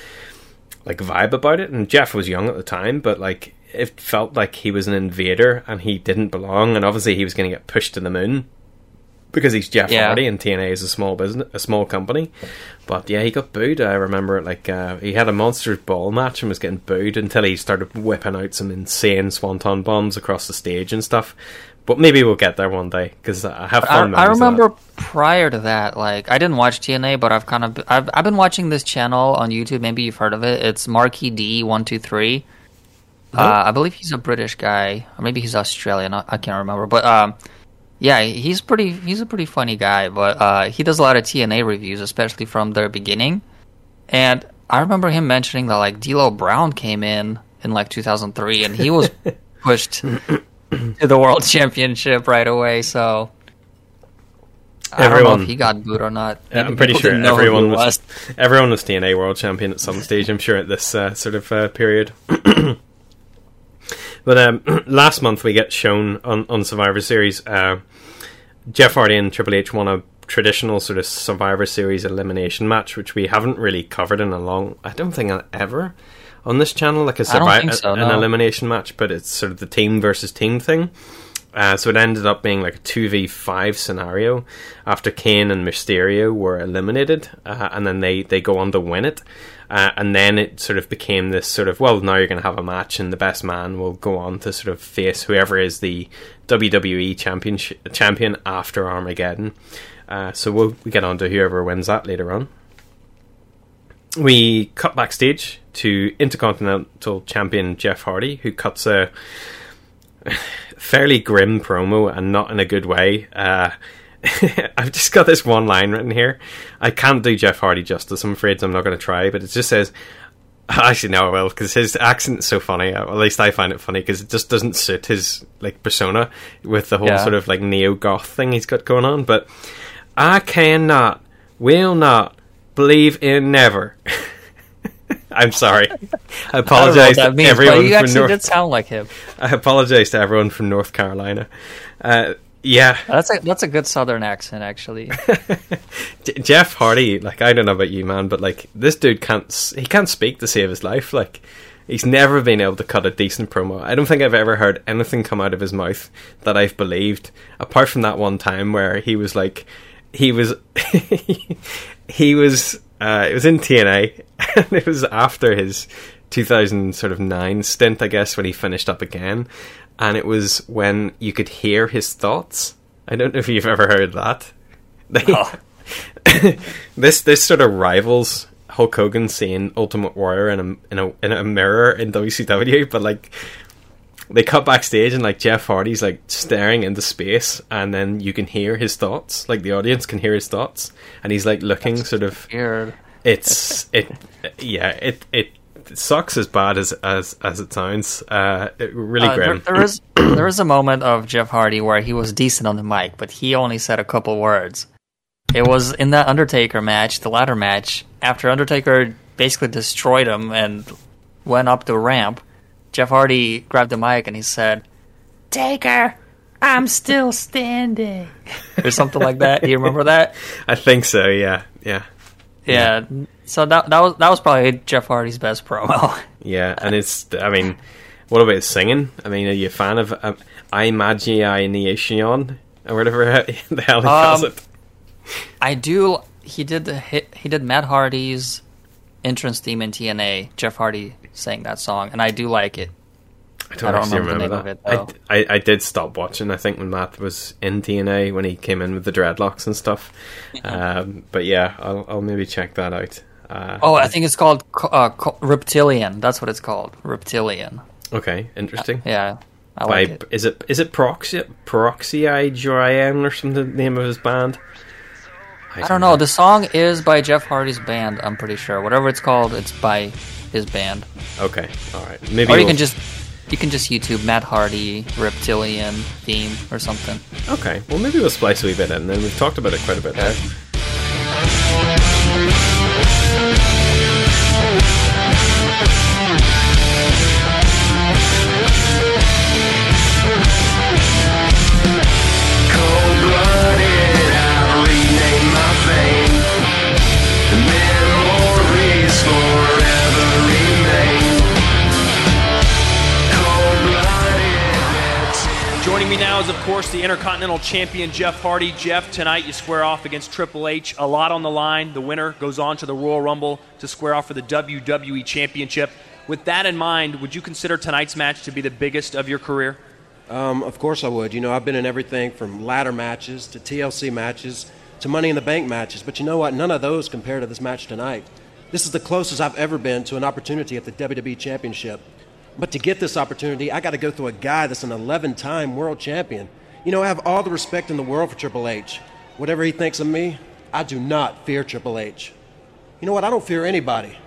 like vibe about it and Jeff was young at the time but like it felt like he was an invader and he didn't belong and obviously he was going to get pushed to the moon because he's Jeff Yeah. Hardy and TNA is a small business a small company but yeah he got booed I remember like uh, he had a monsters ball match and was getting booed until he started whipping out some insane swanton bombs across the stage and stuff but maybe we'll get there one day because I have I, fun I remember prior to that, like I didn't watch TNA, but I've kind of I've I've been watching this channel on YouTube. Maybe you've heard of it. It's Marky D one two three. Uh, I believe he's a British guy, or maybe he's Australian. I, I can't remember, but um, yeah, he's pretty. He's a pretty funny guy, but uh, he does a lot of TNA reviews, especially from their beginning. And I remember him mentioning that like D'Lo Brown came in in like 2003, and he was pushed to the world championship right away. So I don't know if he got booed or not. I'm pretty sure didn't know who everyone he was, everyone was TNA World Champion at some stage. I'm sure at this uh, sort of uh, period. but um, last month we get shown on, on Survivor Series. Jeff Hardy and Triple H won a traditional sort of Survivor Series elimination match, which we haven't really covered in a long. I don't think ever on this channel, like a Survivor so, so, an no. elimination match, but it's sort of the team versus team thing. Uh, so it ended up being like a 2v5 scenario after Kane and Mysterio were eliminated, uh, and then they, they go on to win it. Uh, and then it sort of became this sort of, well, now you're going to have a match, and the best man will go on to sort of face whoever is the WWE championship, champion after Armageddon. Uh, so we'll we get on to whoever wins that later on. We cut backstage to Intercontinental Champion Jeff Hardy, who cuts a fairly grim promo and not in a good way. Uh, I've just got this one line written here. I can't do Jeff Hardy justice. I'm afraid I'm not going to try, but it just says. Actually, no, I will because his accent's so funny. At least I find it funny because it just doesn't suit his like persona with the whole Yeah. sort of like neo goth thing he's got going on. But I cannot, will not believe in never. I'm sorry. I I don't know what apologize that to everyone you from actually North. did sound like him. I apologize to everyone from North Carolina. Uh, yeah, That's a that's a good Southern accent, actually. Jeff Hardy. Like I don't know about you, man, but like this dude can't. He can't speak to save his life. Like he's never been able to cut a decent promo. I don't think I've ever heard anything come out of his mouth that I've believed, apart from that one time where he was like, he was, he was. Uh, it was in TNA, and it was after his 2000 sort of nine stint, I guess, when he finished up again, and it was when you could hear his thoughts. I don't know if you've ever heard that. They, this this sort of rivals Hulk Hogan seeing Ultimate Warrior in a in a in a mirror in WCW, but like they cut backstage and like Jeff Hardy's like staring into space, and then you can hear his thoughts, like the audience can hear his thoughts, and he's like looking sort of. Weird. It's it, yeah it it sucks as bad as as as it sounds. Uh, it, really Uh, there, grim. there is there is a moment of Jeff Hardy where he was decent on the mic, but he only said a couple words. It was in that Undertaker match, the ladder match, after Undertaker basically destroyed him and went up the ramp. Jeff Hardy grabbed the mic and he said, "Taker, I'm still standing," or something like that. Do you remember that? I think so. Yeah, yeah. Yeah. So that that was that was probably Jeff Hardy's best promo. Yeah, and it's. I mean, what about singing? I mean, are you a fan of um, I Imagination or whatever the hell he calls Um, it? I do. He did the hit. He did Matt Hardy's entrance theme in TNA. Jeff Hardy sang that song, and I do like it. I don't, I don't actually remember the remember, name that. of it, I, I, I did stop watching. I think when Matt was in TNA when he came in with the dreadlocks and stuff. um, but yeah, I'll, I'll maybe check that out. Uh, Oh, I think it's called uh, Reptilian. That's what it's called. Reptilian. okay, interesting. Yeah, I By, like it. is it is it Proxy Proxy I Jorian or something? The name of his band. I don't know. The song is by Jeff Hardy's band. I'm pretty sure. Whatever it's called, it's by his band. Okay, all right. Maybe Or you we'll- can just you can just YouTube Matt Hardy Reptilian theme or something. Okay, well maybe we'll splice a wee bit in. Then we've talked about it quite a bit. Joining now is, of course, the Intercontinental Champion Jeff Hardy. Jeff, tonight you square off against Triple H. A lot on the line. The winner goes on to the Royal Rumble to square off for the WWE Championship. With that in mind, would you consider tonight's match to be the biggest of your career? Um, of course I would. You know, I've been in everything from ladder matches to TLC matches to Money in the Bank matches, but you know what? None of those compare to this match tonight. This is the closest I've ever been to an opportunity at the WWE Championship. But to get this opportunity, I got to go through a guy that's an 11 time world champion. You know, I have all the respect in the world for Triple H. Whatever he thinks of me, I do not fear Triple H. You know what? I don't fear anybody.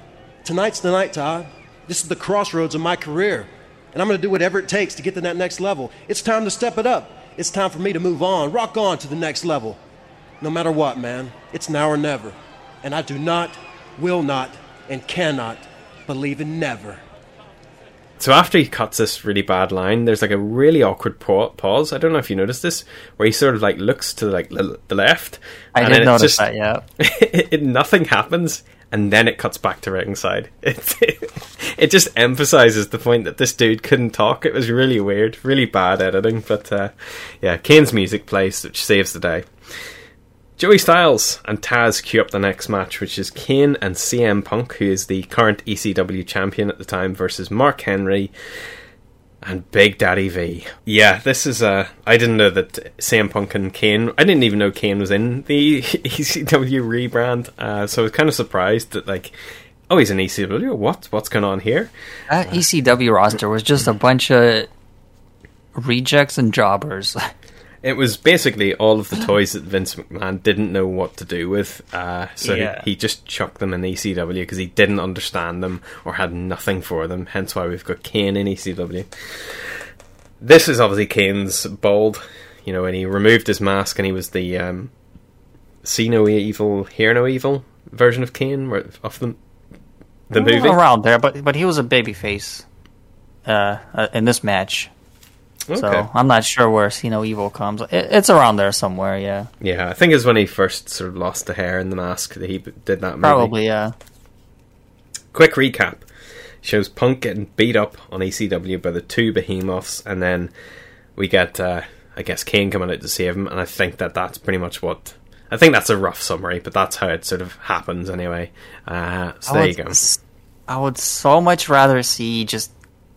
Tonight's the night, Todd. This is the crossroads of my career. and I'm going to do whatever it takes to get to that next level. It's time to step it up. It's time for me to move on, rock on to the next level. No matter what, man, it's now or never. And I do not, will not, and cannot believe in never. So after he cuts this really bad line, there's like a really awkward pause. I don't know if you noticed this, where he sort of like looks to like the left. I did notice it's that, yeah. it, it- nothing happens, and then it cuts back to ringside. It, it just emphasizes the point that this dude couldn't talk. It was really weird, really bad editing. But uh, yeah, Kane's music plays, which saves the day. Joey Styles and Taz queue up the next match, which is Kane and CM Punk, who is the current ECW champion at the time, versus Mark Henry and Big Daddy V. Yeah, this is Uh, I didn't know that CM Punk and Kane. I didn't even know Kane was in the ECW rebrand, uh, so I was kind of surprised that like, oh, he's in ECW. What? What's going on here? That ECW roster was just a bunch of rejects and jobbers. It was basically all of the toys that Vince McMahon didn't know what to do with, uh, so Yeah. he, he just chucked them in ECW because he didn't understand them or had nothing for them. Hence why we've got Kane in ECW. This is obviously Kane's bold, you know, when he removed his mask and he was the um, see no evil, hear no evil version of Kane of the the movie. around there, but but he was a babyface uh, uh, in this match. Okay. So I'm not sure where No Evil comes. It, it's around there somewhere, yeah. Yeah, I think it's when he first sort of lost the hair in the mask that he did that movie. Probably, yeah. Quick recap shows Punk getting beat up on ECW by the two behemoths, and then we get, uh, I guess, Kane coming out to save him, and I think that that's pretty much what. I think that's a rough summary, but that's how it sort of happens anyway. Uh, so I there would you go. I would so much rather see just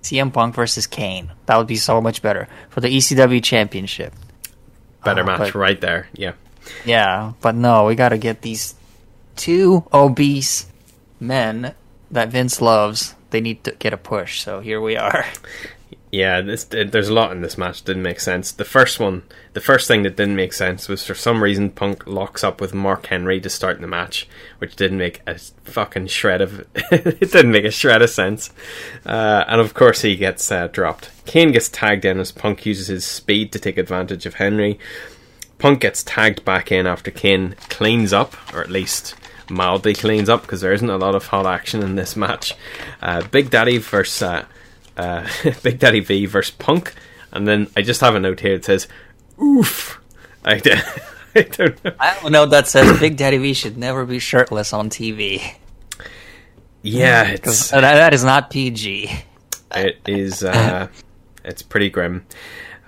CM Punk versus Kane. That would be so much better for the ECW championship. Better uh, match but- right there. Yeah. Yeah, but no, we got to get these two obese men that Vince loves. They need to get a push. So here we are. Yeah, this, uh, there's a lot in this match didn't make sense. The first one, the first thing that didn't make sense was for some reason Punk locks up with Mark Henry to start the match, which didn't make a fucking shred of it didn't make a shred of sense. Uh, and of course he gets uh, dropped. Kane gets tagged in as Punk uses his speed to take advantage of Henry. Punk gets tagged back in after Kane cleans up, or at least mildly cleans up, because there isn't a lot of hot action in this match. Uh, Big Daddy versus uh, Big Daddy V versus Punk, and then I just have a note here that says, "Oof." I, d- I don't know. I don't know. That says Big Daddy V should never be shirtless on TV. Yeah, it's that, that is not PG. it is uh, it's pretty grim.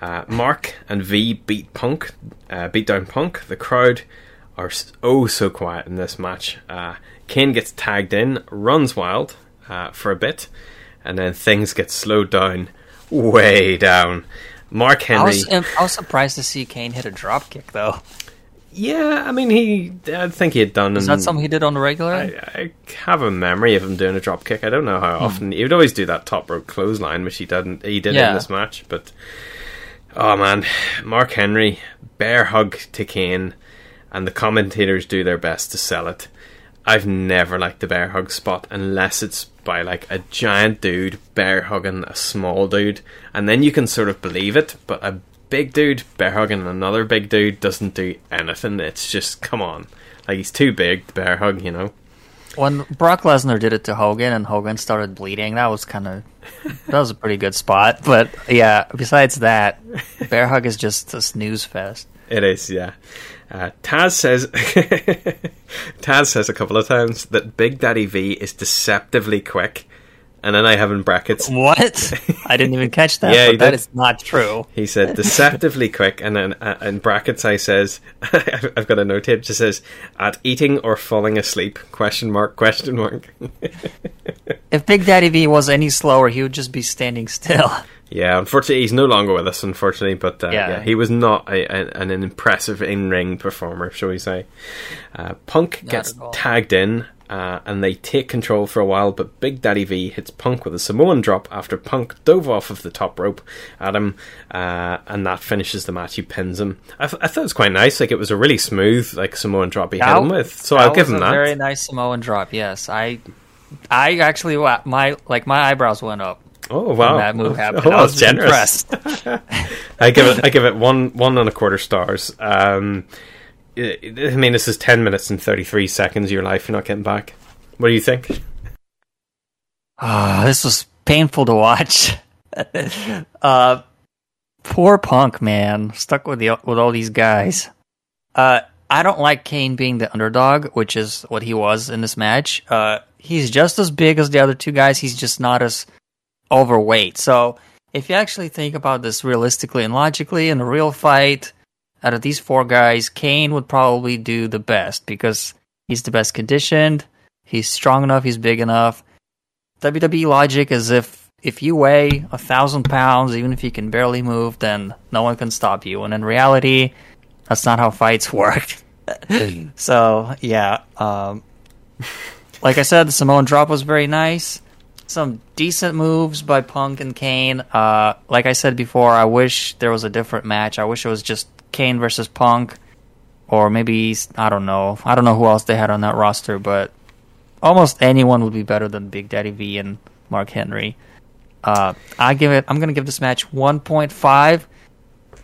Uh, Mark and V beat Punk, uh, beat down Punk. The crowd are oh so quiet in this match. Uh, Kane gets tagged in, runs wild uh, for a bit, and then things get slowed down, way down. Mark I Henry. was, I was surprised to see Kane hit a drop kick, though. Yeah, I mean, he. I think he had done. Is that something he did on the regular? I, I have a memory of him doing a drop kick. I don't know how hmm. often he would always do that top rope clothesline, which he didn't. He did Yeah. in this match, but oh man, Mark Henry bear hug to Kane, and the commentators do their best to sell it. I've never liked the bear hug spot unless it's by like a giant dude bear hugging a small dude, and then you can sort of believe it. But a big dude bear hugging another big dude doesn't do anything. It's just come on, like he's too big to bear hug, you know. When Brock Lesnar did it to Hogan and Hogan started bleeding, that was kind of that was a pretty good spot. But yeah, besides that, bear hug is just a snooze fest. It is, yeah. Uh, Taz says Taz says a couple of times that Big Daddy V is deceptively quick, and then I have in brackets. What? I didn't even catch that. Yeah, that is not true. He said deceptively quick, and then uh, in brackets I says I've got a note here just says at eating or falling asleep question mark question mark. If Big Daddy V was any slower, he would just be standing still. Yeah, unfortunately, he's no longer with us. Unfortunately, but uh, yeah. Yeah. he was not a, a, an impressive in-ring performer, shall we say? Uh, Punk Not gets tagged in, uh, and they take control for a while. But Big Daddy V hits Punk with a Samoan drop after Punk dove off of the top rope at him, uh, and that finishes the match. He pins him. I, th- I thought it was quite nice. Like it was a really smooth, like Samoan drop he hit him with. So I'll give him a that. Very nice Samoan drop. Yes, I, I actually my like my eyebrows went up. Oh wow, when that move happened. Oh, I was generous. impressed. I give it I give it one one and a quarter stars. Um, I I mean, this is ten minutes and thirty three seconds of your life you're not getting back. What do you think? Ah, this was painful to watch. uh, poor Punk, man, stuck with the with all these guys. Uh, I don't like Kane being the underdog, which is what he was in this match. Uh, he's just as big as the other two guys. He's just not as overweight. So, if you actually think about this realistically and logically, in a real fight, out of these four guys, Kane would probably do the best because he's the best conditioned. He's strong enough. He's big enough. WWE logic is if if you weigh a thousand pounds, even if you can barely move, then no one can stop you. And in reality, that's not how fights work. so yeah, um, like I said, the Samoan drop was very nice. Some decent moves by Punk and Kane. Uh, like I said before, I wish there was a different match. I wish it was just Kane versus Punk, or maybe I don't know. I don't know who else they had on that roster, but almost anyone would be better than Big Daddy V and Mark Henry. Uh, I give it. I'm gonna give this match 1.5,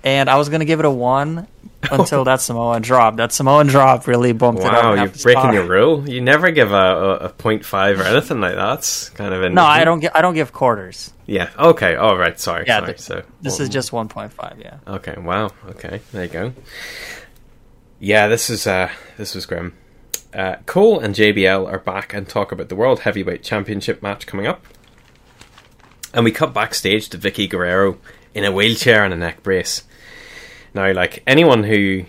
and I was gonna give it a one until that Samoan drop. That Samoan drop really bumped it up. Wow, you're breaking your rule. You never give a, a, a point five or anything like that. It's kind of No, I don't. Gi- I don't give quarters. Yeah. Okay. All right. Sorry. Yeah, sorry. th- so This is just 1.5. Yeah. Okay. Wow. Okay. There you go. Yeah. This is uh this was grim. Uh, Cole and JBL are back and talk about the World Heavyweight Championship match coming up. And we cut backstage to Vickie Guerrero in a wheelchair and a neck brace. Now, like anyone who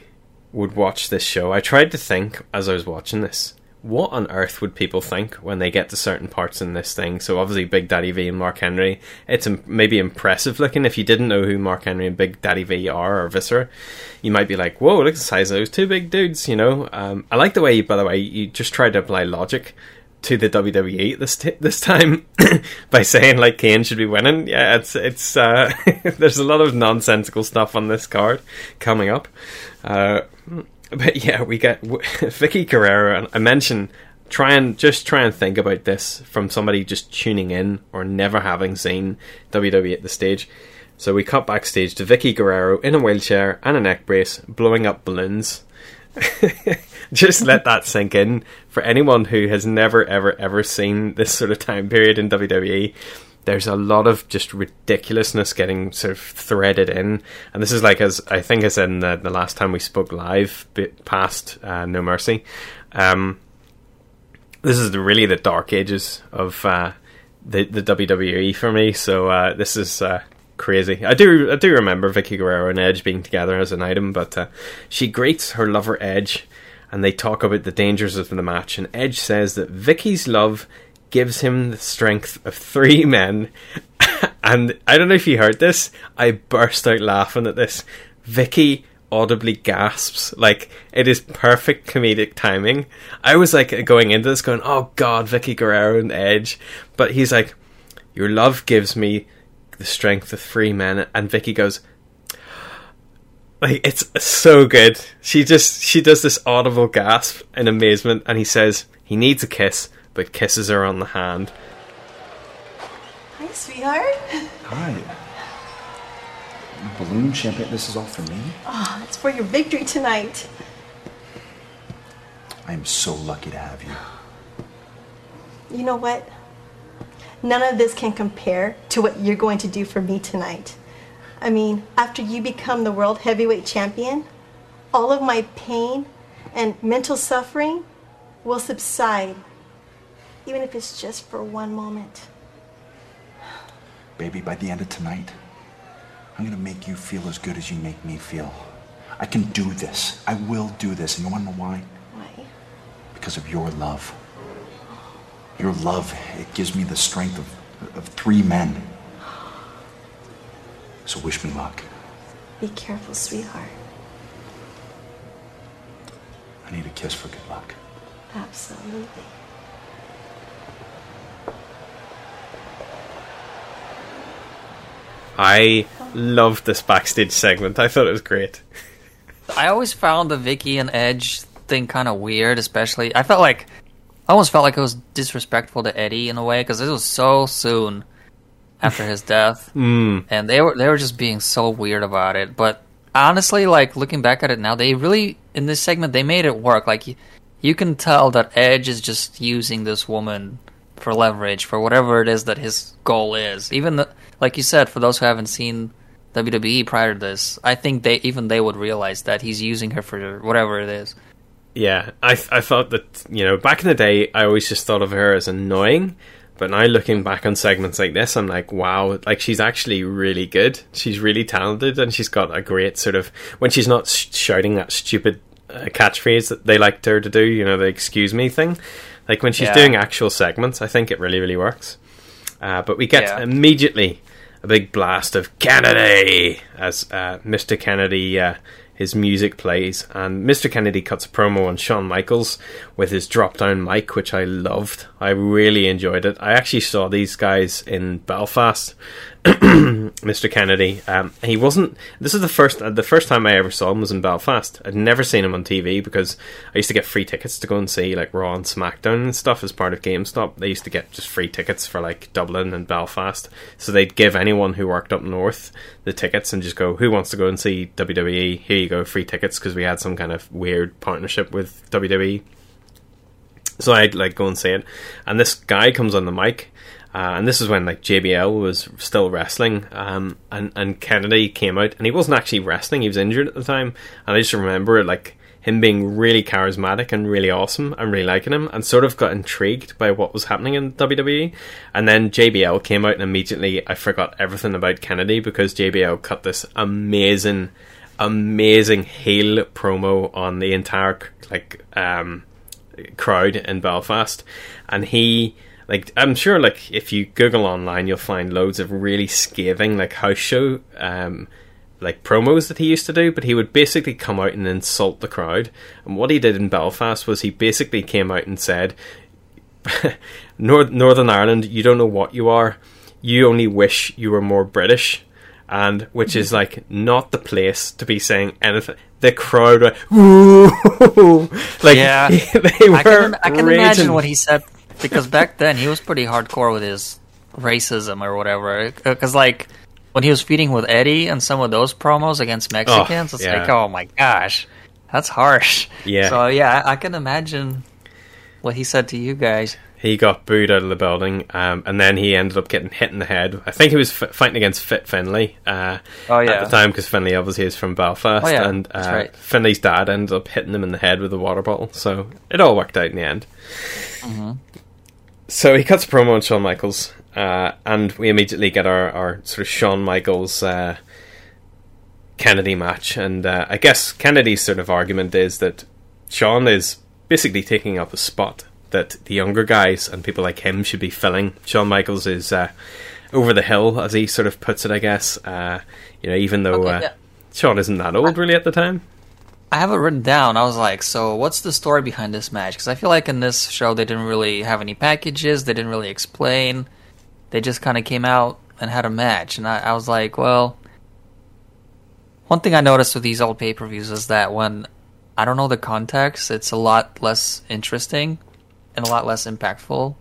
would watch this show, I tried to think as I was watching this, what on earth would people think when they get to certain parts in this thing? So obviously, Big Daddy V and Mark Henry, it's maybe impressive looking. If you didn't know who Mark Henry and Big Daddy V are or Viscera, you might be like, "Whoa, look at the size of those two big dudes." You know, um, I like the way, by the way, you just tried to apply logic to the WWE this t- this time by saying like Kane should be winning. Yeah, it's it's uh, there's a lot of nonsensical stuff on this card coming up. Uh, but yeah, we get Vickie Guerrero, and I mentioned try and just try and think about this from somebody just tuning in or never having seen WWE at the stage. So we cut backstage to Vickie Guerrero in a wheelchair and a neck brace, blowing up balloons. just let that sink in. For anyone who has never ever ever seen this sort of time period in WWE there's a lot of just ridiculousness getting sort of threaded in. And this is like as I think said in the, the last time we spoke live past uh, No Mercy um, this is the, really the dark ages of uh, the the WWE for me. So uh, this is uh, crazy. I do I do remember Vickie Guerrero and Edge being together as an item, but uh, she greets her lover Edge, and they talk about the dangers of the match. And Edge says that Vickie's love gives him the strength of three men. and I don't know if you heard this. I burst out laughing at this. Vickie audibly gasps like it is perfect comedic timing. I was like going into this going, "Oh God, Vickie Guerrero and Edge," but he's like, "Your love gives me." the strength of three men and Vickie goes like it's so good she just she does this audible gasp in amazement and he says he needs a kiss but kisses her on the hand Hi, sweetheart. Hi. Balloon champagne. This is all for me. Oh, it's for your victory tonight. I am so lucky to have you. You know what? None of this can compare to what you're going to do for me tonight. I mean, after you become the world heavyweight champion, all of my pain and mental suffering will subside, even if it's just for one moment. Baby, by the end of tonight, I'm gonna make you feel as good as you make me feel. I can do this. I will do this. And you wanna know why? Why? Because of your love. Your love, it gives me the strength of, of three men. So wish me luck. Be careful, sweetheart. I need a kiss for good luck. Absolutely. I loved this backstage segment I thought it was great I always found the Vickie and Edge thing kind of weird, especially. I felt like I almost felt like it was disrespectful to Eddie in a way because it was so soon after his death, Mm. and they were they were just being so weird about it. But honestly, like looking back at it now, they really in this segment they made it work. Like you, you can tell that Edge is just using this woman for leverage for whatever it is that his goal is. Even the, like you said, for those who haven't seen WWE prior to this, I think they even they would realize that he's using her for whatever it is. Yeah, I I thought that you know back in the day I always just thought of her as annoying, but now looking back on segments like this, I'm like, wow, like she's actually really good. She's really talented, and she's got a great sort of when she's not sh- shouting that stupid uh, catchphrase that they liked her to do, you know, the "excuse me" thing. Like when she's Yeah. doing actual segments, I think it really really works. Uh, but we get Yeah. immediately a big blast of Kennedy as uh, Mr. Kennedy. His music plays, and Mr. Kennedy cuts a promo on Shawn Michaels with his drop down mic, which I loved. I really enjoyed it. I actually saw these guys in Belfast. Mr. Kennedy, um, he wasn't. This is the first uh, the first time I ever saw him was in Belfast. I'd never seen him on TV because I used to get free tickets to go and see like Raw and SmackDown and stuff as part of GameStop. They used to get just free tickets for like Dublin and Belfast, so they'd give anyone who worked up north the tickets and just go, "Who wants to go and see WWE? Here you go, free tickets." Because we had some kind of weird partnership with WWE. So I'd like go and see it, and this guy comes on the mic, uh, and this is when like JBL was still wrestling, um, and and Kennedy came out, and he wasn't actually wrestling; he was injured at the time, and I just remember like him being really charismatic and really awesome, and really liking him, and sort of got intrigued by what was happening in WWE, and then JBL came out, and immediately I forgot everything about Kennedy because JBL cut this amazing, amazing heel promo on the entire like um crowd in Belfast, and he like I'm sure like if you Google online you'll find loads of really scathing like house show um like promos that he used to do, but he would basically come out and insult the crowd. And what he did in Belfast was he basically came out and said, North- Northern Ireland, you don't know what you are. You only wish you were more British. And which is like not the place to be saying anything. The crowd, were, like yeah, they were. I can, I can imagine what he said because back then he was pretty hardcore with his racism or whatever. Because like when he was feeding with Eddie and some of those promos against Mexicans, it's yeah. like, oh my gosh, that's harsh. Yeah. So yeah, I, I can imagine what he said to you guys. He got booed out of the building, um, and then he ended up getting hit in the head. I think he was f- fighting against Fit Finlay uh, Oh, at the time because Finlay obviously is from Belfast, Oh, yeah, and uh, right. Finlay's dad ended up hitting him in the head with a water bottle. So it all worked out in the end. Mhm. So he cuts a promo on Shawn Michaels, uh, and we immediately get our, our sort of Shawn Michaels uh, Kennedy match. And uh, I guess Kennedy's sort of argument is that Shawn is basically taking up a spot that the younger guys and people like him should be filling. Shawn Michaels is uh, over the hill, as he sort of puts it, I guess. Uh, you know, even though Okay, uh, yeah. Shawn isn't that old really at the time. I have it written down. I was like, so what's the story behind this match? Because I feel like in this show they didn't really have any packages. They didn't really explain. They just kind of came out and had a match, and I, I was like, well, one thing I noticed with these old pay per views is that when I don't know the context, it's a lot less interesting and a lot less impactful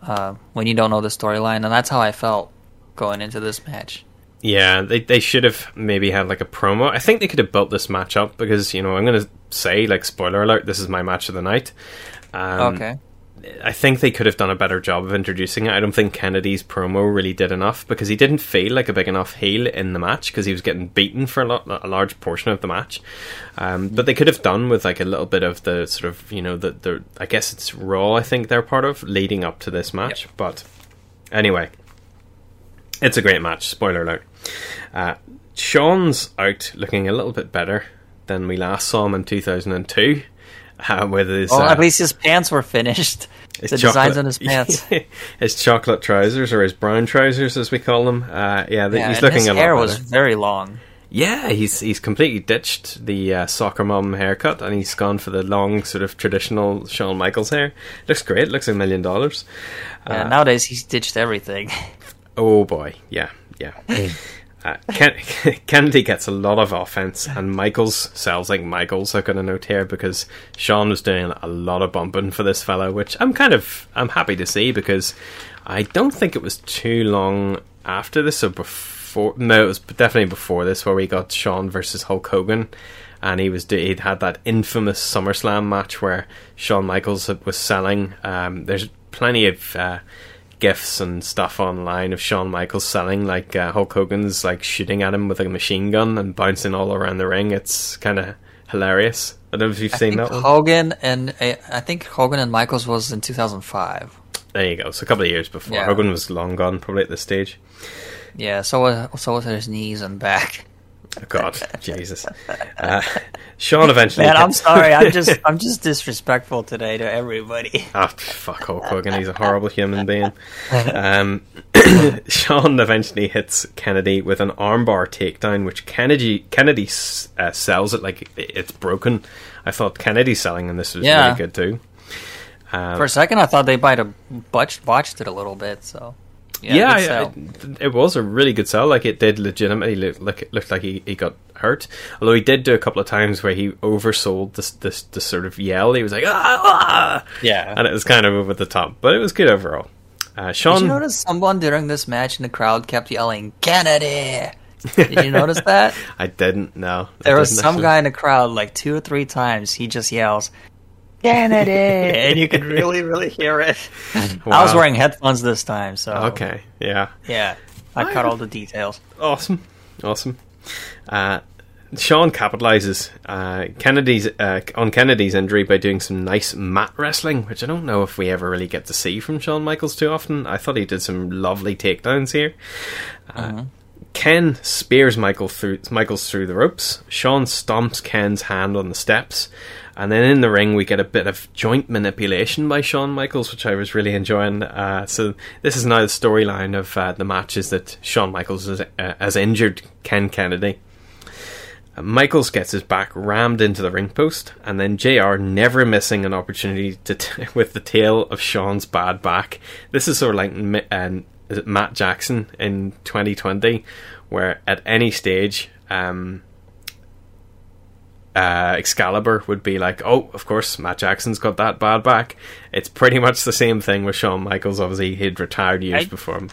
uh, when you don't know the storyline, and that's how I felt going into this match. Yeah, they they should have maybe had like a promo. I think they could have built this match up because you know I'm going to say like spoiler alert, this is my match of the night. Um, okay. I think they could have done a better job of introducing it. I don't think Kennedy's promo really did enough because he didn't feel like a big enough heel in the match because he was getting beaten for a, lot, a large portion of the match. Um, but they could have done with like a little bit of the sort of you know the the I guess it's Raw. I think they're part of leading up to this match. But anyway, it's a great match. Spoiler alert. Uh, Shawn's out looking a little bit better than we last saw him in 2002. Uh, with his, Oh, uh, at least his pants were finished. his the designs on his pants. his chocolate trousers or his brown trousers, as we call them. Uh, yeah, Yeah, he's looking his a lot hair better. was very long. Yeah, he's he's completely ditched the uh, soccer mom haircut and he's gone for the long, sort of traditional Shawn Michaels hair. Looks great. Looks like a million dollars. Uh, nowadays he's ditched everything. Oh boy, yeah, yeah. Uh, Ken- Kennedy gets a lot of offense, and Michaels sells like Michaels. I've got a note here because Shawn was doing a lot of bumping for this fellow, which I'm kind of I'm happy to see because I don't think it was too long after this, or before no, it was definitely before this, where we got Shawn versus Hulk Hogan, and he was he'd had that infamous SummerSlam match where Shawn Michaels was selling. Um, there's plenty of uh, gifs and stuff online of Shawn Michaels selling, like uh, Hulk Hogan's like shooting at him with a machine gun and bouncing all around the ring. It's kind of hilarious. I don't know if you've I seen that. One. Hogan and uh, I think Hogan and Michaels was in 2005. There you go. So a couple of years before Yeah. Hogan was long gone, probably at this stage. Yeah, so was, so was his knees and back. Oh, God, Jesus. Uh, Shawn eventually. Man, I'm sorry. I'm just I'm just disrespectful today to everybody. Ah, fuck Hulk Hogan. He's a horrible human being. Um, Shawn eventually hits Kennedy with an armbar takedown, which Kennedy Kennedy uh, sells it like it's broken. I thought Kennedy selling and this was Yeah. really good too. Um, For a second, I thought they might have botched, botched it a little bit. So yeah, good I- I- it was a really good sell. Like it did legitimately look like it looked like he, he got hurt. Although he did do a couple of times where he oversold this this, this sort of yell. He was like ah, ah! Yeah. and it was kind of over the top, but it was good overall. Uh, Shawn, Did you notice someone during this match in the crowd kept yelling Kennedy? Did you notice that? I didn't know. There was didn't some actually. guy in the crowd like two or three times. He just yells Kennedy, and you could really, really hear it. I was wearing headphones this time, so Okay, yeah, yeah, I cut all the details. awesome, awesome. Uh, Shawn capitalizes uh, Kennedy's uh, on Kennedy's injury by doing some nice mat wrestling, which I don't know if we ever really get to see from Shawn Michaels too often. I thought he did some lovely takedowns here. Uh, Ken spears Michael through Michaels through the ropes. Shawn stomps Ken's hand on the steps, and then in the ring we get a bit of joint manipulation by Shawn Michaels, which I was really enjoying. Uh, so this is now the storyline of uh, the matches that Shawn Michaels has, uh, has injured Ken Kennedy. Uh, Michaels gets his back rammed into the ring post, and then JR never missing an opportunity to t- with the tail of Shawn's bad back. This is sort of like um, Matt Jackson in 2020, where at any stage, um, uh, Excalibur would be like, "Oh, of course, Matt Jackson's got that bad back." It's pretty much the same thing with Shawn Michaels. Obviously, he'd retired years I- before him.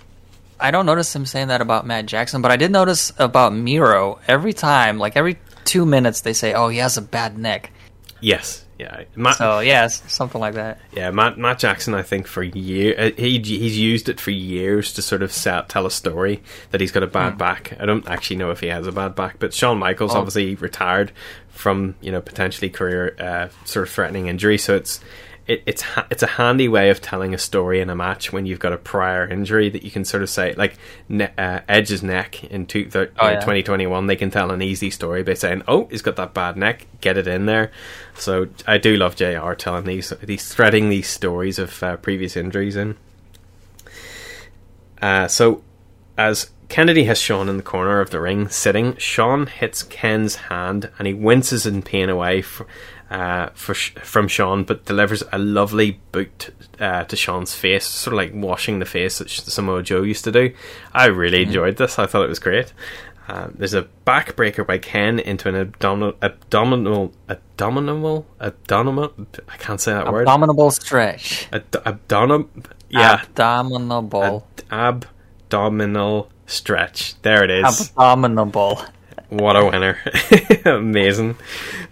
I don't notice him saying that about Matt Jackson, but I did notice about Miro every time, like every two minutes, they say, "Oh, he has a bad neck." Yes, yeah. Matt, So yes, something like that. Yeah, Matt Matt Jackson. I think for years he he's used it for years to sort of set, tell a story that he's got a bad Hmm. back. I don't actually know if he has a bad back, but Shawn Michaels Oh. obviously retired from you know potentially career uh, sort of threatening injury. So it's it, it's ha- it's a handy way of telling a story in a match when you've got a prior injury that you can sort of say like ne- uh, Edge's neck in two, thir- Oh, uh, yeah. 2021. They can tell an easy story by saying, "Oh, he's got that bad neck. Get it in there." So I do love Jr. telling these these threading these stories of uh, previous injuries in. Uh, so as Kennedy has Shawn in the corner of the ring sitting, Shawn hits Ken's hand and he winces in pain away for, uh, for Sh- from Shawn, but delivers a lovely boot uh, to Shawn's face, sort of like washing the face that Sh- Samoa Joe used to do. I really enjoyed this. I thought it was great. Uh, there's a backbreaker by Ken into an abdominal, abdominal, abdominal, abdominal. I can't say that word. Abdominal stretch. Ad- abdominal, yeah, Abdominal. Ad- abdominal stretch. There it is. Abominable. What a winner! Amazing.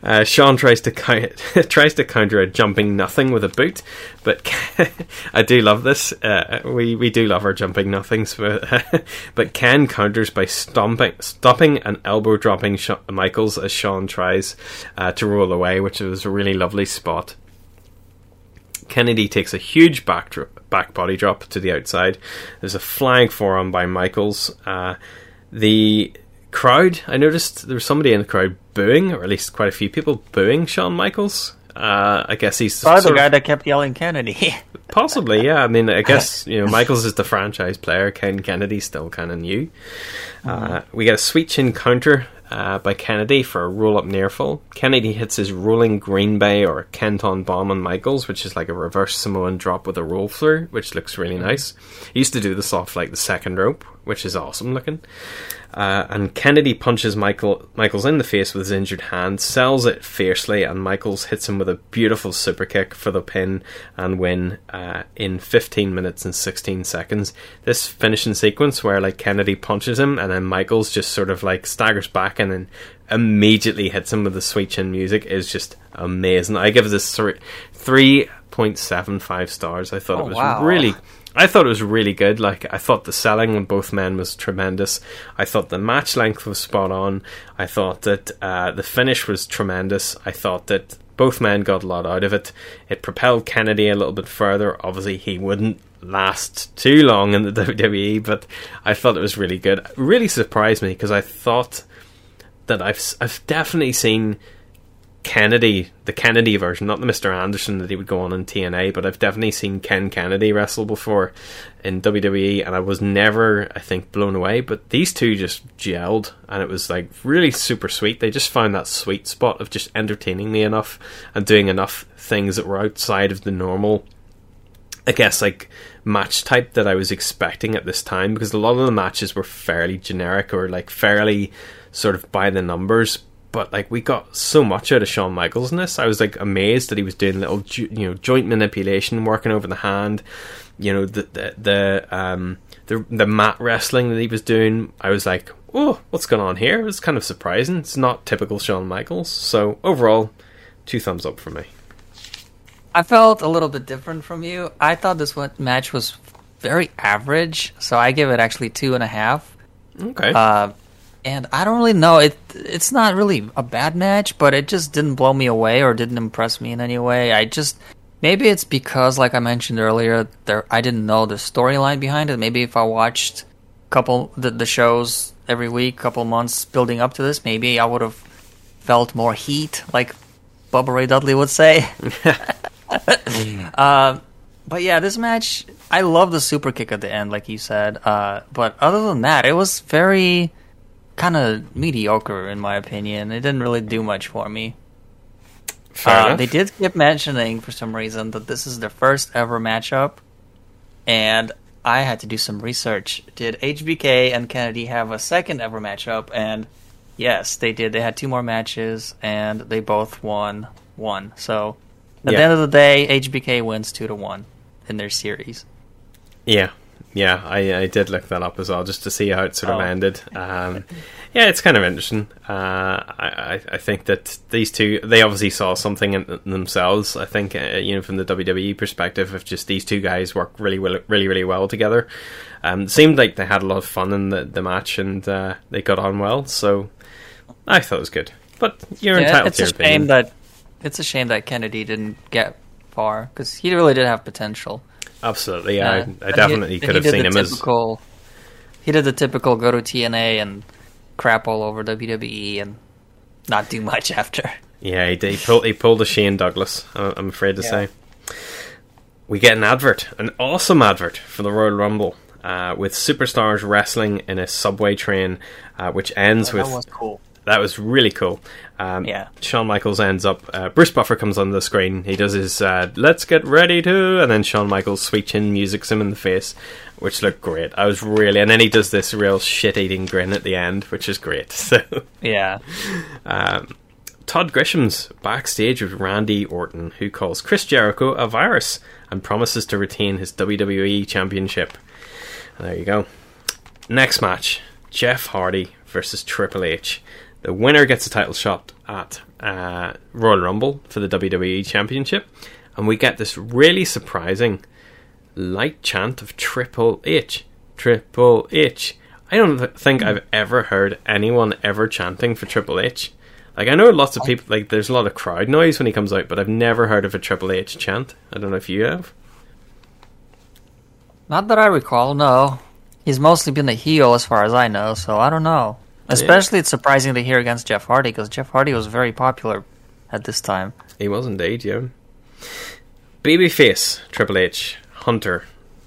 Uh, Shawn tries to count, tries to counter a jumping nothing with a boot, but I do love this. Uh, we we do love our jumping nothings, but, but Ken counters by stomping, stopping and elbow dropping Sh- Michaels as Shawn tries uh, to roll away, which was a really lovely spot. Kennedy takes a huge back dro- back body drop to the outside. There's a flying forearm by Michaels. Uh, the crowd, I noticed there was somebody in the crowd booing, or at least quite a few people booing Shawn Michaels. Uh, I guess he's Probably the guy that kept yelling Kennedy. Possibly, yeah. I mean, I guess you know Michaels is the franchise player. Ken Kennedy's still kind of new. Uh, we get a sweet chin counter uh, by Kennedy for a roll up near fall. Kennedy hits his rolling Green Bay or Kenton bomb on Michaels, which is like a reverse Samoan drop with a roll through, which looks really nice. He used to do this off like the second rope which is awesome looking. Uh, and Kennedy punches Michael Michaels in the face with his injured hand, sells it fiercely, and Michaels hits him with a beautiful super kick for the pin and win uh, in 15 minutes and 16 seconds. This finishing sequence where like Kennedy punches him and then Michaels just sort of like staggers back and then immediately hits him with the sweet chin music is just amazing. I give this three point seven five stars. I thought Oh, it was wow. really I thought it was really good. Like I thought the selling on both men was tremendous. I thought the match length was spot on. I thought that uh, the finish was tremendous. I thought that both men got a lot out of it. It propelled Kennedy a little bit further. Obviously, he wouldn't last too long in the WWE, but I thought it was really good. It really surprised me because I thought that I've I've definitely seen Kennedy, the Kennedy version, not the Mr. Anderson that he would go on in TNA, but I've definitely seen Ken Kennedy wrestle before in WWE, and I was never, I think, blown away. But these two just gelled, and it was like really super sweet. They just found that sweet spot of just entertaining me enough and doing enough things that were outside of the normal I guess like match type that I was expecting at this time because a lot of the matches were fairly generic or like fairly sort of by the numbers. But like we got so much out of Shawn Michaels in this, I was like amazed that he was doing little jo- you know joint manipulation, working over the hand. You know the the the um the the mat wrestling that he was doing. I was like, oh, what's going on here? It was kind of surprising. It's not typical Shawn Michaels. So overall, two thumbs up for me. I felt a little bit different from you. I thought this match was very average, so I give it actually two and a half. Okay. Uh, and I don't really know. It it's not really a bad match, but it just didn't blow me away or didn't impress me in any way. I just maybe it's because, like I mentioned earlier, there I didn't know the storyline behind it. Maybe if I watched a couple the, the shows every week, couple months building up to this, maybe I would have felt more heat, like Bubba Ray Dudley would say. uh, but yeah, this match, I love the super kick at the end, like you said. Uh, but other than that, it was very kind of mediocre, in my opinion. It didn't really do much for me. Uh, they did keep mentioning for some reason that this is their first ever matchup, and I had to do some research. Did HBK and Kennedy have a second ever matchup? And yes, they did. They had two more matches, and they both won one. So at the end of the day, HBK wins two to one in their series. Yeah, yeah, I, I did look that up as well, just to see how it sort of Oh. ended. Um, yeah, it's kind of interesting. Uh, I, I think that these two, they obviously saw something in themselves. I think, uh, you know, from the WWE perspective, of just these two guys work really, well, really, really well together. Um, it seemed like they had a lot of fun in the, the match, and uh, they got on well. So I thought it was good. But you're Yeah, entitled it's to a your shame opinion. that it's a shame that Kennedy didn't get far because he really did have potential. Absolutely, Yeah, I, I and he- definitely could he have seen him as He did the typical go to TNA and crap all over WWE and not do much after. Yeah, he, did- he pulled he pulled a Shane Douglas. I'm afraid to Yeah. say. We get an advert, an awesome advert for the Royal Rumble, uh, with superstars wrestling in a subway train, uh, which ends Oh, that with was cool. That was really cool. Um, Yeah. Shawn Michaels ends up. Uh, Bruce Buffer comes on the screen. He does his uh, "Let's get ready to," and then Shawn Michaels sweet chin music's him in the face, which looked great. I was really, and then he does this real shit-eating grin at the end, which is great. So Yeah. um, Todd Grisham's backstage with Randy Orton, who calls Chris Jericho a virus and promises to retain his WWE Championship. There you go. Next match Jeff Hardy versus Triple H. The winner gets a title shot at uh, Royal Rumble for the WWE Championship. And we get this really surprising light chant of Triple H. Triple H. I don't th- think I've ever heard anyone ever chanting for Triple H. Like I know lots of people like there's a lot of crowd noise when he comes out, but I've never heard of a Triple H chant. I don't know if you have. Not that I recall, no. He's mostly been a heel as far as I know, so I don't know. Especially it's surprising to hear against Jeff Hardy because Jeff Hardy was very popular at this time. He was indeed, yeah. Babyface Triple H Hunter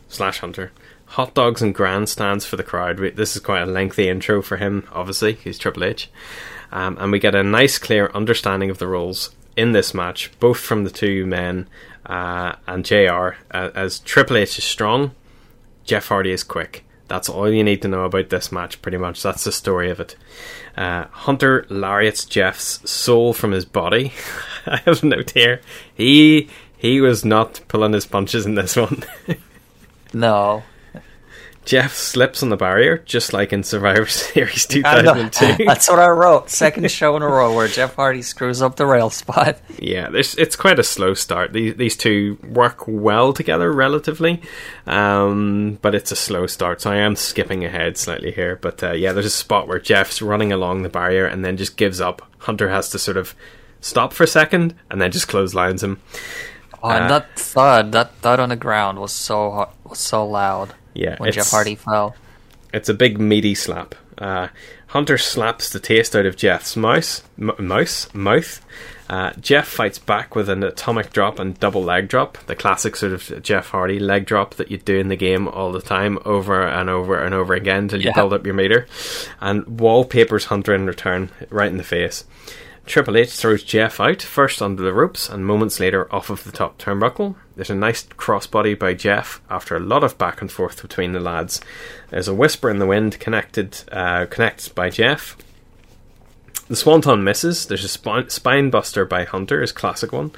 slash Hunter. Hot dogs and grandstands for the crowd. We- This is quite a lengthy intro for him. Obviously, he's Triple H, um, and we get a nice, clear understanding of the roles in this match, both from the two men uh, and Jr. Uh, as Triple H is strong, Jeff Hardy is quick. That's all you need to know about this match, pretty much. That's the story of it. Uh, Hunter lariats Jeff's soul from his body. I have a note here. He he was not pulling his punches in this one. no. Jeff slips on the barrier, just like in Survivor Series 2002. That's what I wrote. Second show in a row where Jeff Hardy screws up the rail spot. Yeah, there's, it's quite a slow start. These these two work well together relatively, um, but it's a slow start. So I am skipping ahead slightly here. But uh, yeah, there's a spot where Jeff's running along the barrier and then just gives up. Hunter has to sort of stop for a second and then just clotheslines him. Oh, and Uh, that thud, that thud on the ground was so was so loud. Yeah, when Jeff Hardy fell. It's a big meaty slap. Uh, Hunter slaps the taste out of Jeff's mouse, m- mouse mouth. Uh, Jeff fights back with an atomic drop and double leg drop, the classic sort of Jeff Hardy leg drop that you do in the game all the time, over and over and over again until you Yeah. build up your meter, and wallpapers Hunter in return right in the face. Triple H throws Jeff out, first under the ropes, and moments later off of the top turnbuckle. There's a nice crossbody by Jeff after a lot of back and forth between the lads. There's a whisper in the wind connected, uh, connects by Jeff. The Swanton misses. There's a spine, spine buster by Hunter, his classic one.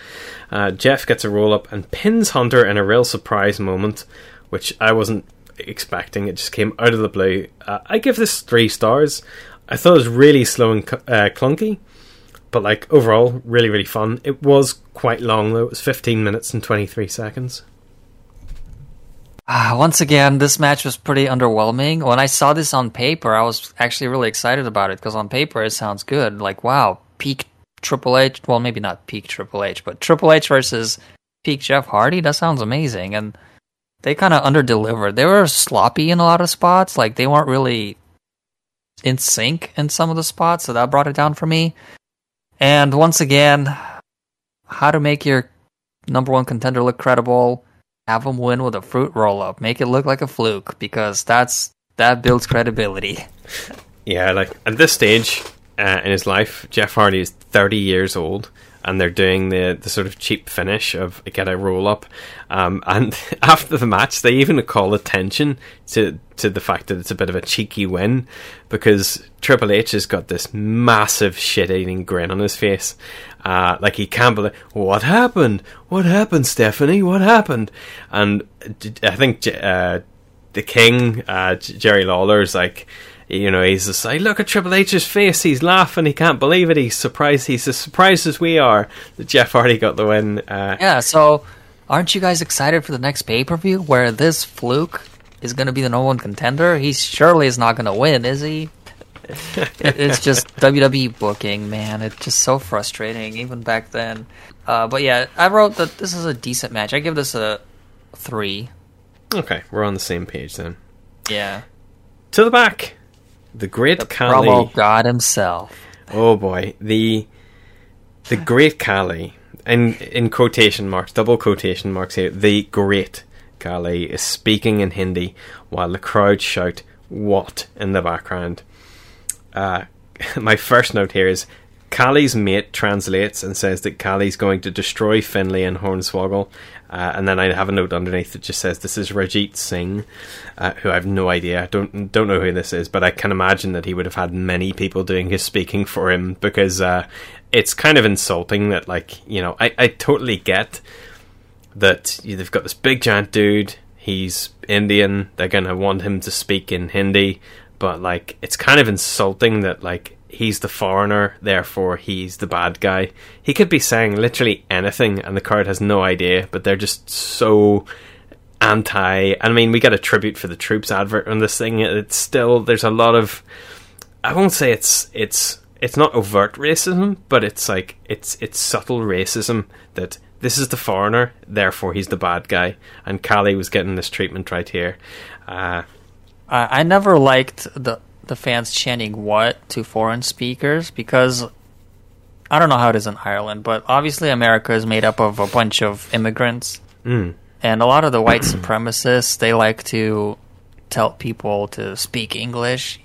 Uh, Jeff gets a roll up and pins Hunter in a real surprise moment, which I wasn't expecting. It just came out of the blue. Uh, I give this three stars. I thought it was really slow and cu- uh, clunky, but like overall, really, really fun. It was quite long though. It was 15 minutes and 23 seconds. Ah, once again, this match was pretty underwhelming. When I saw this on paper, I was actually really excited about it because on paper it sounds good. Like, wow, peak Triple H. Well, maybe not peak Triple H, but Triple H versus peak Jeff Hardy. That sounds amazing. And they kind of underdelivered. They were sloppy in a lot of spots. Like, they weren't really in sync in some of the spots, so that brought it down for me. And once again, how to make your number one contender look credible have him win with a fruit roll up. Make it look like a fluke because that's that builds credibility. Yeah, like at this stage uh, in his life, Jeff Hardy is 30 years old, and they're doing the, the sort of cheap finish of get a roll up. Um, and after the match, they even call attention to to the fact that it's a bit of a cheeky win because Triple H has got this massive shit eating grin on his face. Uh, like he can't believe what happened. What happened, Stephanie? What happened? And I think uh, the King, uh, Jerry Lawler's like, you know, he's just like, look at Triple H's face. He's laughing. He can't believe it. He's surprised. He's as surprised as we are that Jeff Hardy got the win. Uh, Yeah, so aren't you guys excited for the next pay per view where this fluke is going to be the number one contender? He surely is not going to win, is he? it's just WWE booking, man. It's just so frustrating, even back then. Uh, but yeah, I wrote that this is a decent match. I give this a three. Okay, we're on the same page then. Yeah. To the back, the great The Khali. promo god himself. Oh boy, the the great Khali, in in quotation marks, double quotation marks here. The great Khali is speaking in Hindi while the crowd shout "What" in the background. Uh, my first note here is Khali's mate translates and says that Khali's going to destroy Finley and Hornswoggle. Uh, and then I have a note underneath that just says this is Ranjin Singh, uh, who I have no idea. I don't don't know who this is, but I can imagine that he would have had many people doing his speaking for him because uh, it's kind of insulting that like you know I, I totally get that they've got this big giant dude. He's Indian. They're gonna want him to speak in Hindi, but like it's kind of insulting that like he's the foreigner, therefore he's the bad guy. He could be saying literally anything, and the crowd has no idea. But they're just so anti. I mean, we got a tribute for the troops advert on this thing. It's still there's a lot of. I won't say it's it's it's not overt racism, but it's like it's it's subtle racism that this is the foreigner, therefore he's the bad guy, and Khali was getting this treatment right here. Uh, I never liked the the fans chanting "what" to foreign speakers because I don't know how it is in Ireland, but obviously America is made up of a bunch of immigrants, Mm. and a lot of the white supremacists they like to tell people to speak English.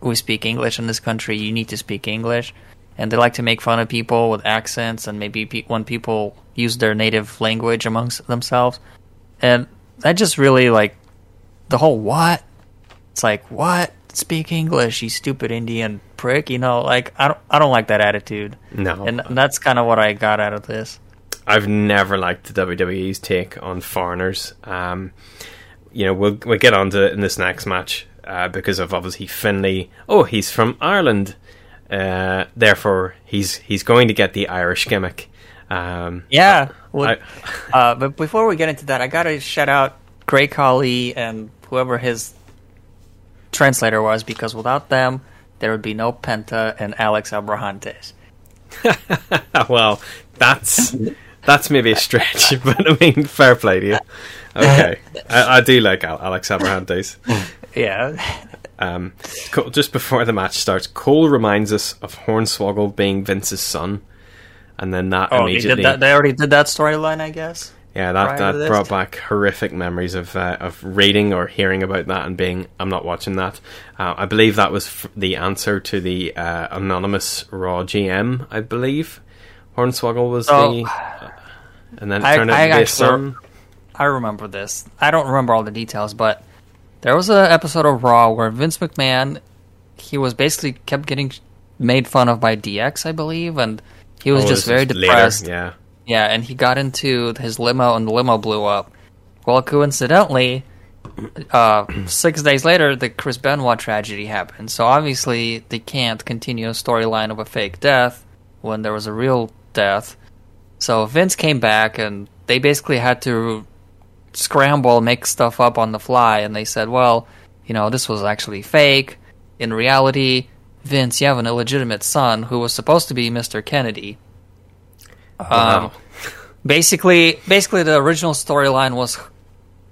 We speak English in this country. You need to speak English, and they like to make fun of people with accents and maybe pe- when people use their native language amongst themselves, and that just really like the whole what it's like what? Speak English, you stupid Indian prick. You know, like I don't I don't like that attitude. No. and that's kind of what I got out of this. I've never liked the WWE's take on foreigners. Um, you know, we'll we'll get onto it in this next match uh, because of obviously Finley. Oh, he's from Ireland, uh, therefore he's he's going to get the Irish gimmick. Um, Yeah. Well, I- uh, but before we get into that, I gotta shout out Great Khali and whoever his translator was, because without them, there would be no Penta and Alex Abrahantes. well, that's that's maybe a stretch, but I mean, fair play to you. Okay, I, I do like Alex Abrahantes. Yeah. Um, just before the match starts, Cole reminds us of Hornswoggle being Vince's son, and then that Oh, immediately, that, they already did that storyline, I guess. Yeah, that that brought back horrific memories of uh, of reading or hearing about that and being, I'm not watching that. Uh, I believe that was f- the answer to the uh, anonymous Raw GM. I believe Hornswoggle was Oh. the, uh, and then it I, turned out I to be his actually, son. I remember this. I don't remember all the details, but there was an episode of Raw where Vince McMahon, he was basically kept getting made fun of by DX, I believe, and he was Oh, just very is later, depressed. yeah. Yeah, and he got into his limo, and the limo blew up. Well, coincidentally, uh, six days later, the Chris Benoit tragedy happened. So obviously, they can't continue a storyline of a fake death when there was a real death. So Vince came back, and they basically had to scramble, make stuff up on the fly, and they said, "Well, you know, this was actually fake. In reality, Vince, you have an illegitimate son who was supposed to be Mr. Kennedy." Wow. Um, basically, basically, the original storyline was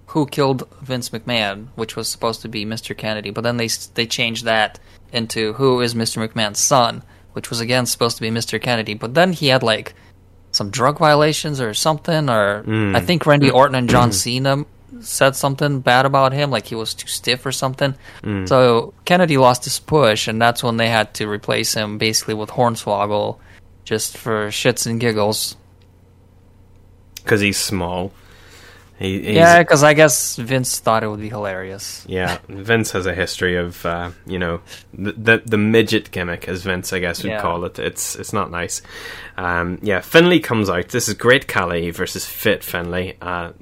who killed Vince McMahon, which was supposed to be Mr. Kennedy, but then they they changed that into who is Mr. McMahon's son, which was again supposed to be Mr. Kennedy. But then he had like some drug violations or something, or Mm. I think Randy Orton and John Cena said something bad about him, like he was too stiff or something. Mm. So Kennedy lost his push, and that's when they had to replace him basically with Hornswoggle, just for shits and giggles. because he's small. He, he's, Yeah, because I guess Vince thought it would be hilarious. yeah. Vince has a history of uh, you know the, the the midget gimmick, as Vince I guess would Yeah. call it. It's it's not nice. Um, yeah, Finley comes out. This is Great Khali versus Fit Finley. Uh,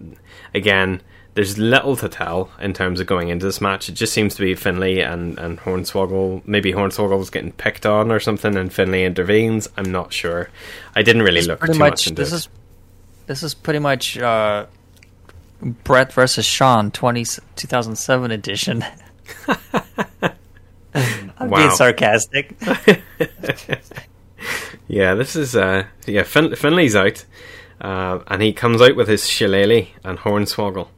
again, there's little to tell in terms of going into this match. It just seems to be Finley and and Hornswoggle. Maybe Hornswoggle's getting picked on or something, and Finley intervenes. I'm not sure. I didn't really is look too much, much into this it. is this is pretty much uh, Bret versus Shawn 20, 2007 edition. I'm Wow. being sarcastic. Yeah, this is uh yeah fin- Finley's out, uh, and he comes out with his shillelagh and hornswoggle.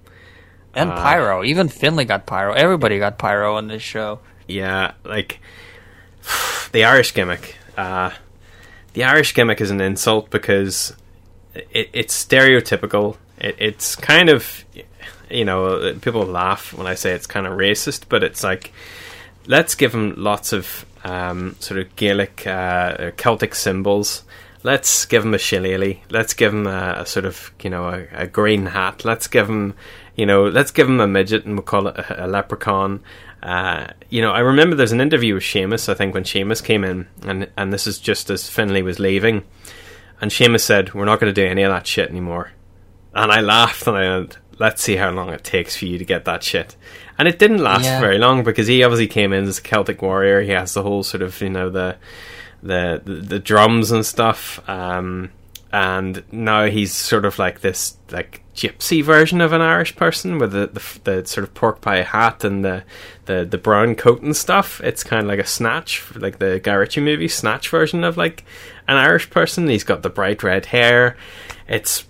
And Uh, pyro. Even Finley got pyro. Everybody got pyro on this show. Yeah, like the Irish gimmick. Uh, the Irish gimmick is an insult because it, it's stereotypical. It, it's kind of you know people laugh when I say it's kind of racist, but it's like let's give him lots of um, sort of Gaelic, uh, Celtic symbols. Let's give him a shillelagh. Let's give him a, a sort of you know a, a green hat. Let's give him you know let's give him a midget and we'll call it a, a leprechaun. Uh, you know, I remember there's an interview with Sheamus. I think when Sheamus came in, and and this is just as Finley was leaving, and Sheamus said, "We're not going to do any of that shit anymore." And I laughed and I went, let's see how long it takes for you to get that shit. And it didn't last Yeah. very long because he obviously came in as a Celtic warrior. He has the whole sort of, you know, the the the, the drums and stuff. Um, and now he's sort of like this like gypsy version of an Irish person with the the, the sort of pork pie hat and the, the the brown coat and stuff. It's kind of like a snatch, like the Guy Ritchie movie snatch version of like an Irish person. He's got the bright red hair. It's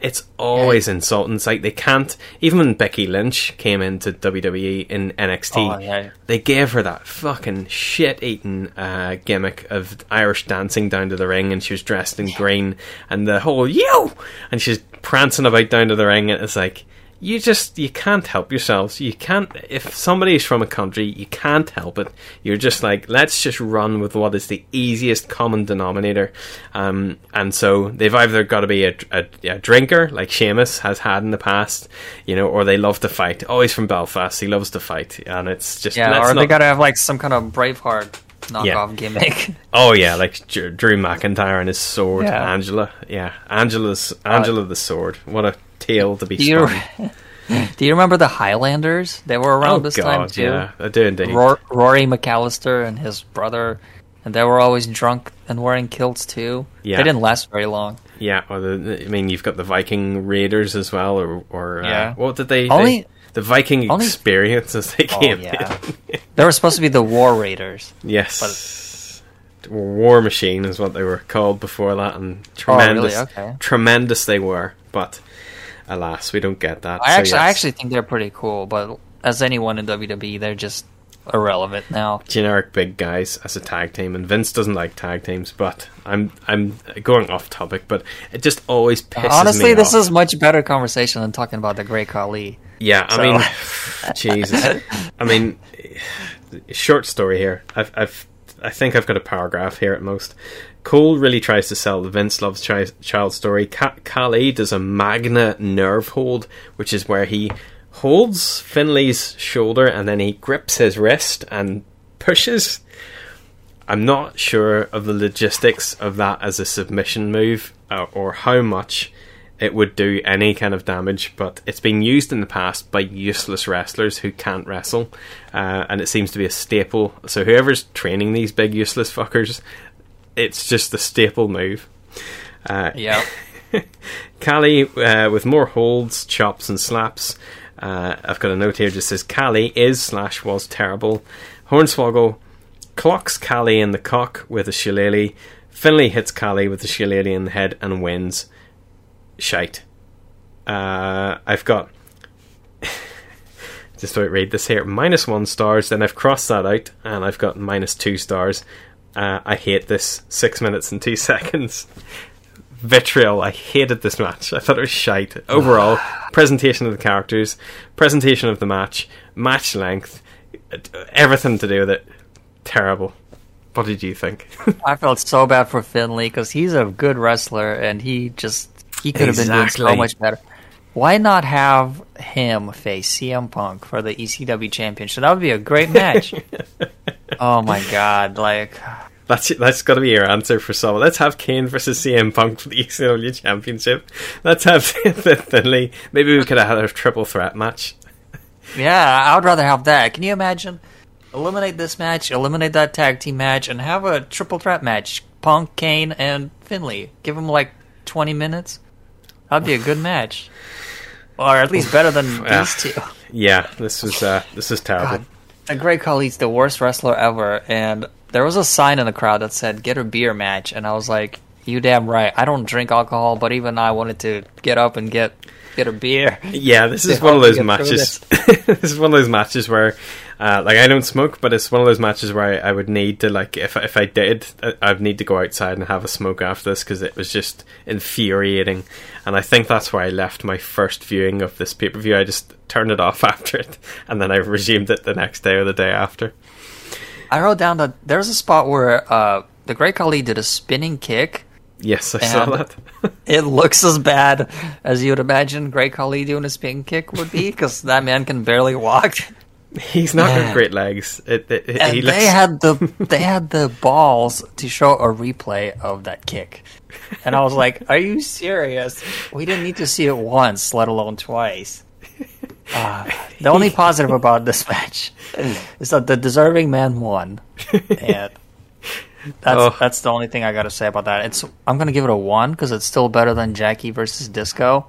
it's always insulting. It's like they can't. Even when Becky Lynch came into WWE in NXT, Oh, yeah. they gave her that fucking shit-eating uh, gimmick of Irish dancing down to the ring, and she was dressed in green, and the whole "you," and she's prancing about down to the ring, and it's like you just you can't help yourselves. You can't if somebody's from a country, you can't help it. You're just like let's just run with what is the easiest common denominator. Um, and so they've either got to be a, a, a drinker like Sheamus has had in the past, you know, or they love to fight. Oh, he's from Belfast. He loves to fight, and it's just Yeah, or they not- got to have like some kind of Braveheart knockoff gimmick. Oh yeah, like Drew McIntyre and his sword, Yeah. Angela. Yeah, Angela's Angela the sword. What a tale to be Do you, do you remember the Highlanders? They were around Oh, this God, time too. yeah, I do indeed. Ror- Rory McAllister and his brother, and they were always drunk and wearing kilts too. Yeah. They didn't last very long. Yeah, or the I mean, you've got the Viking Raiders as well, or or uh, Yeah. what did they? Only- they- the Viking only- experience as they Oh, came yeah. in. They were supposed to be the War Raiders. yes, But, War Machine is what they were called before that, and Oh, really? tremendous, Okay. tremendous they were. But alas, we don't get that. I So, actually, I actually think they're pretty cool, but as anyone in WWE, they're just irrelevant now. generic big guys as a tag team, and Vince doesn't like tag teams. But I'm I'm going off topic, but it just always pisses me. Honestly, me this off. is much better conversation than talking about the Great Khali. Yeah, I So- mean, Jesus. I mean, short story here. I've, I've, I think I've got a paragraph here at most. Cole really tries to sell the Vince loves chi- child story. Ka- Khali does a Magna nerve hold, which is where he holds Finley's shoulder and then he grips his wrist and pushes. I'm not sure of the logistics of that as a submission move uh, or how much it would do any kind of damage, but it's been used in the past by useless wrestlers who can't wrestle, uh, and it seems to be a staple. So whoever's training these big useless fuckers, it's just the staple move. Uh, Yeah. Khali uh, with more holds, chops, and slaps. Uh, I've got a note here that says Khali is slash was terrible. Hornswoggle clocks Khali in the cock with a shillelagh. Finley hits Khali with a shillelagh in the head and wins. Shite. Uh, I've got. just don't read this here. Minus one stars. Then I've crossed that out, and I've got minus two stars. Uh, I hate this. Six minutes and two seconds. Vitriol. I hated this match. I thought it was shite. Overall, presentation of the characters, presentation of the match, match length, everything to do with it. Terrible. What did you think? I felt so bad for Finley because he's a good wrestler and he just he could have been doing so much better. Why not have him face CM Punk for the ECW championship? That would be a great match. oh my god! Like That's that's got to be your answer for someone. Let's have Kane versus CM Punk for the ECW Championship. Let's have Finley. Maybe we could have had a triple threat match. Yeah, I would rather have that. Can you imagine? Eliminate this match, eliminate that tag team match, and have a triple threat match. Punk, Kane, and Finley. Give them like 20 minutes. That'd be a good match. Or at least better than Yeah. these two. Yeah, this was uh, this is terrible. God, the Great Khali's the worst wrestler ever, and there was a sign in the crowd that said "Get a beer match," and I was like, "You damn right! I don't drink alcohol, but even I wanted to get up and get get a beer." Yeah, this is one of those matches. this. this is one of those matches where, uh, like, I don't smoke, but it's one of those matches where I, I would need to, like, if if I did, I- I'd need to go outside and have a smoke after this because it was just infuriating. And I think that's why I left my first viewing of this pay per view. I just turned it off after it, and then I resumed it the next day or the day after. I wrote down that there's a spot where uh, the Great Khali did a spinning kick. Yes, I saw that. it looks as bad as you would imagine Great Khali doing a spinning kick would be, because that man can barely walk. He's not got great legs. It, it, it- and he they had the they had the balls to show a replay of that kick, and I was like, "Are you serious? We didn't need to see it once, let alone twice." Uh, the only positive about this match is that the deserving man won, and that's Oh. that's the only thing I got to say about that. It's I'm gonna give it a one because it's still better than Jackie versus Disco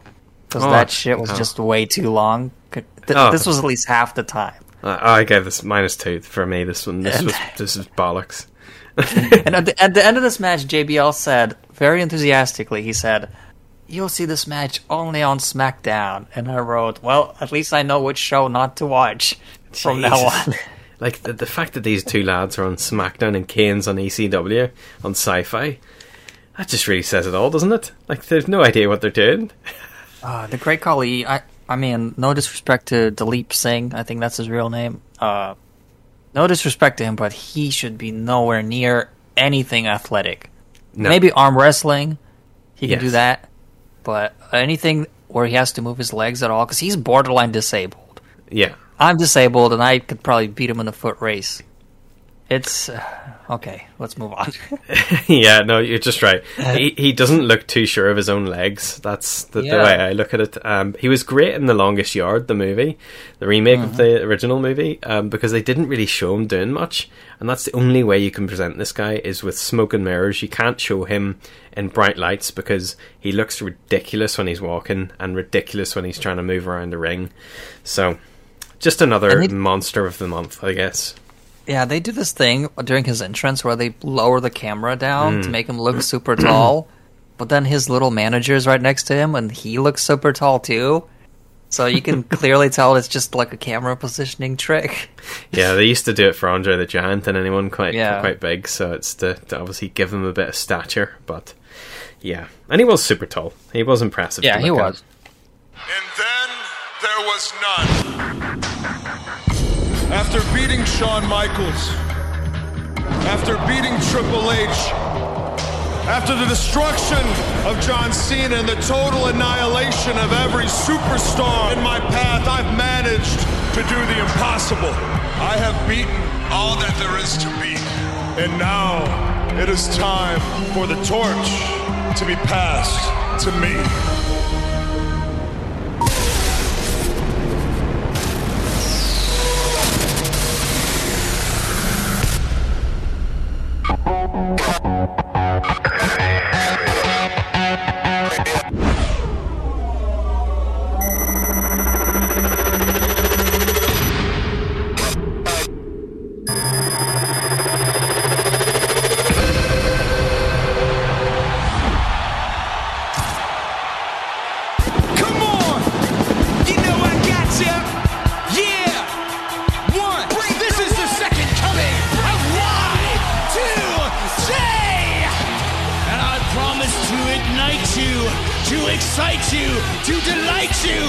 because Oh, that shit was just way too long. Th- Oh. This was at least half the time. Uh, I gave this minus two for me. This one, this was this is bollocks. and at the, at the end of this match, JBL said very enthusiastically, he said, "You'll see this match only on SmackDown." And I wrote, "Well, at least I know which show not to watch from now on." Like the, the fact that these two lads are on SmackDown and Kane's on ECW on Sci-Fi, that just really says it all, doesn't it? Like there's no idea what they're doing. Uh, the Great Khali, I I mean, no disrespect to Dalip Singh. I think that's his real name. Uh, no disrespect to him, but he should be nowhere near anything athletic. No. Maybe arm wrestling, he can do that. But anything where he has to move his legs at all, because he's borderline disabled. Yeah. I'm disabled, and I could probably beat him in a foot race. It's uh, okay. Let's move on. yeah, no, you're just right. He he doesn't look too sure of his own legs. That's the, the way I look at it. Um, he was great in The Longest Yard, the movie, the remake of the original movie, um, because they didn't really show him doing much, and that's the only way you can present this guy is with smoke and mirrors. You can't show him in bright lights because he looks ridiculous when he's walking and ridiculous when he's trying to move around the ring. So, just another they- monster of the month, I guess. Yeah, they do this thing during his entrance where they lower the camera down Mm. to make him look super tall, but then his little manager's right next to him and he looks super tall too. So you can clearly tell it's just like a camera positioning trick. Yeah, they used to do it for Andre the Giant and anyone quite Yeah. quite big, so it's to, to obviously give him a bit of stature. But yeah, and he was super tall. He was impressive. Yeah, to he look was. There was none. After beating Shawn Michaels, after beating Triple H, after the destruction of John Cena and the total annihilation of every superstar in my path, I've managed to do the impossible. I have beaten all that there is to beat. And now it is time for the torch to be passed to me. Excite you, to delight you.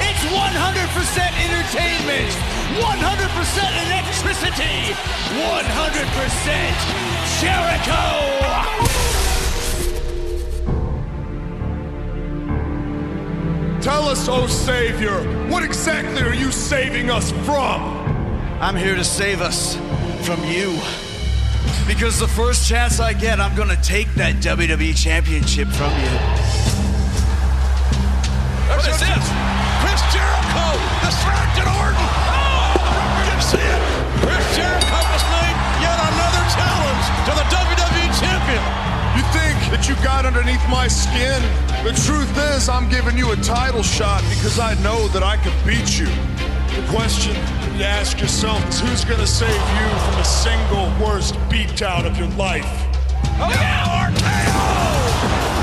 It's 100% entertainment, 100% electricity, 100% Jericho! Tell us, oh Savior, what exactly are you saving us from? I'm here to save us from you. Because the first chance I get, I'm gonna take that WWE Championship from you. What is this? Chris Jericho distracted Orton. Oh, you didn't see it. Chris Jericho was named yet another challenge to the WWE Champion. You think that you got underneath my skin? The truth is, I'm giving you a title shot because I know that I can beat you. The question you ask yourself is who's going to save you from the single worst beatdown of your life? Oh yeah, RKO!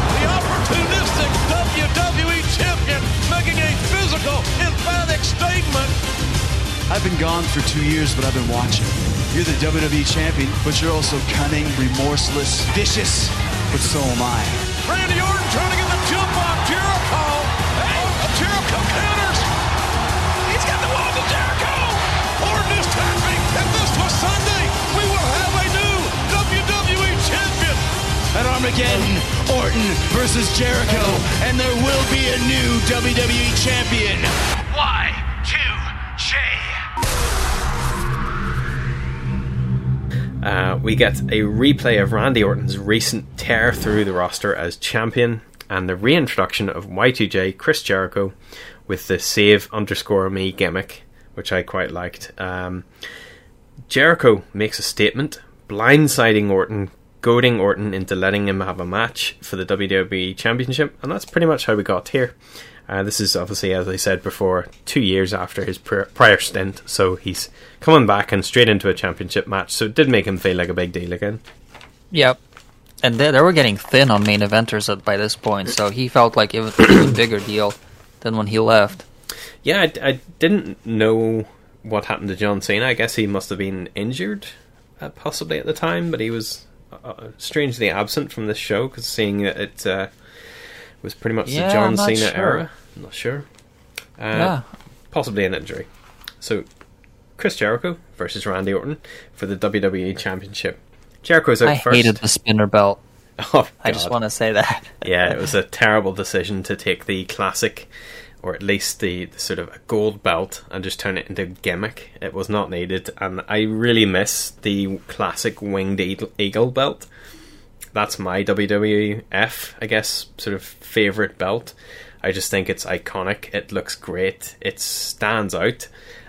The opportunistic WWE champion making a physical, emphatic statement. I've been gone for two years, but I've been watching. You're the WWE champion, but you're also cunning, remorseless, vicious. But so am I. Randy Orton trying to get the jump on Jericho. Hey, Jericho counters. He's got the walls of Jericho. Orton is tapping. If this was Sunday, At Armageddon, Orton versus Jericho, and there will be a new WWE champion. Y2J. Uh, we get a replay of Randy Orton's recent tear through the roster as champion and the reintroduction of Y2J Chris Jericho with the save underscore me gimmick, which I quite liked. Um, Jericho makes a statement, blindsiding Orton, goading Orton into letting him have a match for the WWE Championship, and that's pretty much how we got here. Uh, this is obviously, as I said before, two years after his pr- prior stint, so he's coming back and straight into a championship match, so it did make him feel like a big deal again. Yep. And they, they were getting thin on main eventers at, by this point, so he felt like it was an even bigger deal than when he left. Yeah, I, I didn't know what happened to John Cena. I guess he must have been injured, uh, possibly at the time, but he was uh, strangely absent from this show because seeing that it uh, was pretty much Yeah, the John Cena sure. era. I'm not sure. Uh, Yeah. Possibly an injury. So, Chris Jericho versus Randy Orton for the WWE Championship. Jericho's out I first. hated the spinner belt. Oh, I just want to say that. yeah, it was a terrible decision to take the classic, or at least the, the sort of gold belt, and just turn it into a gimmick. It was not needed, and I really miss the classic winged eagle, eagle belt. That's my WWF, I guess, sort of favorite belt. I just think it's iconic. It looks great. It stands out.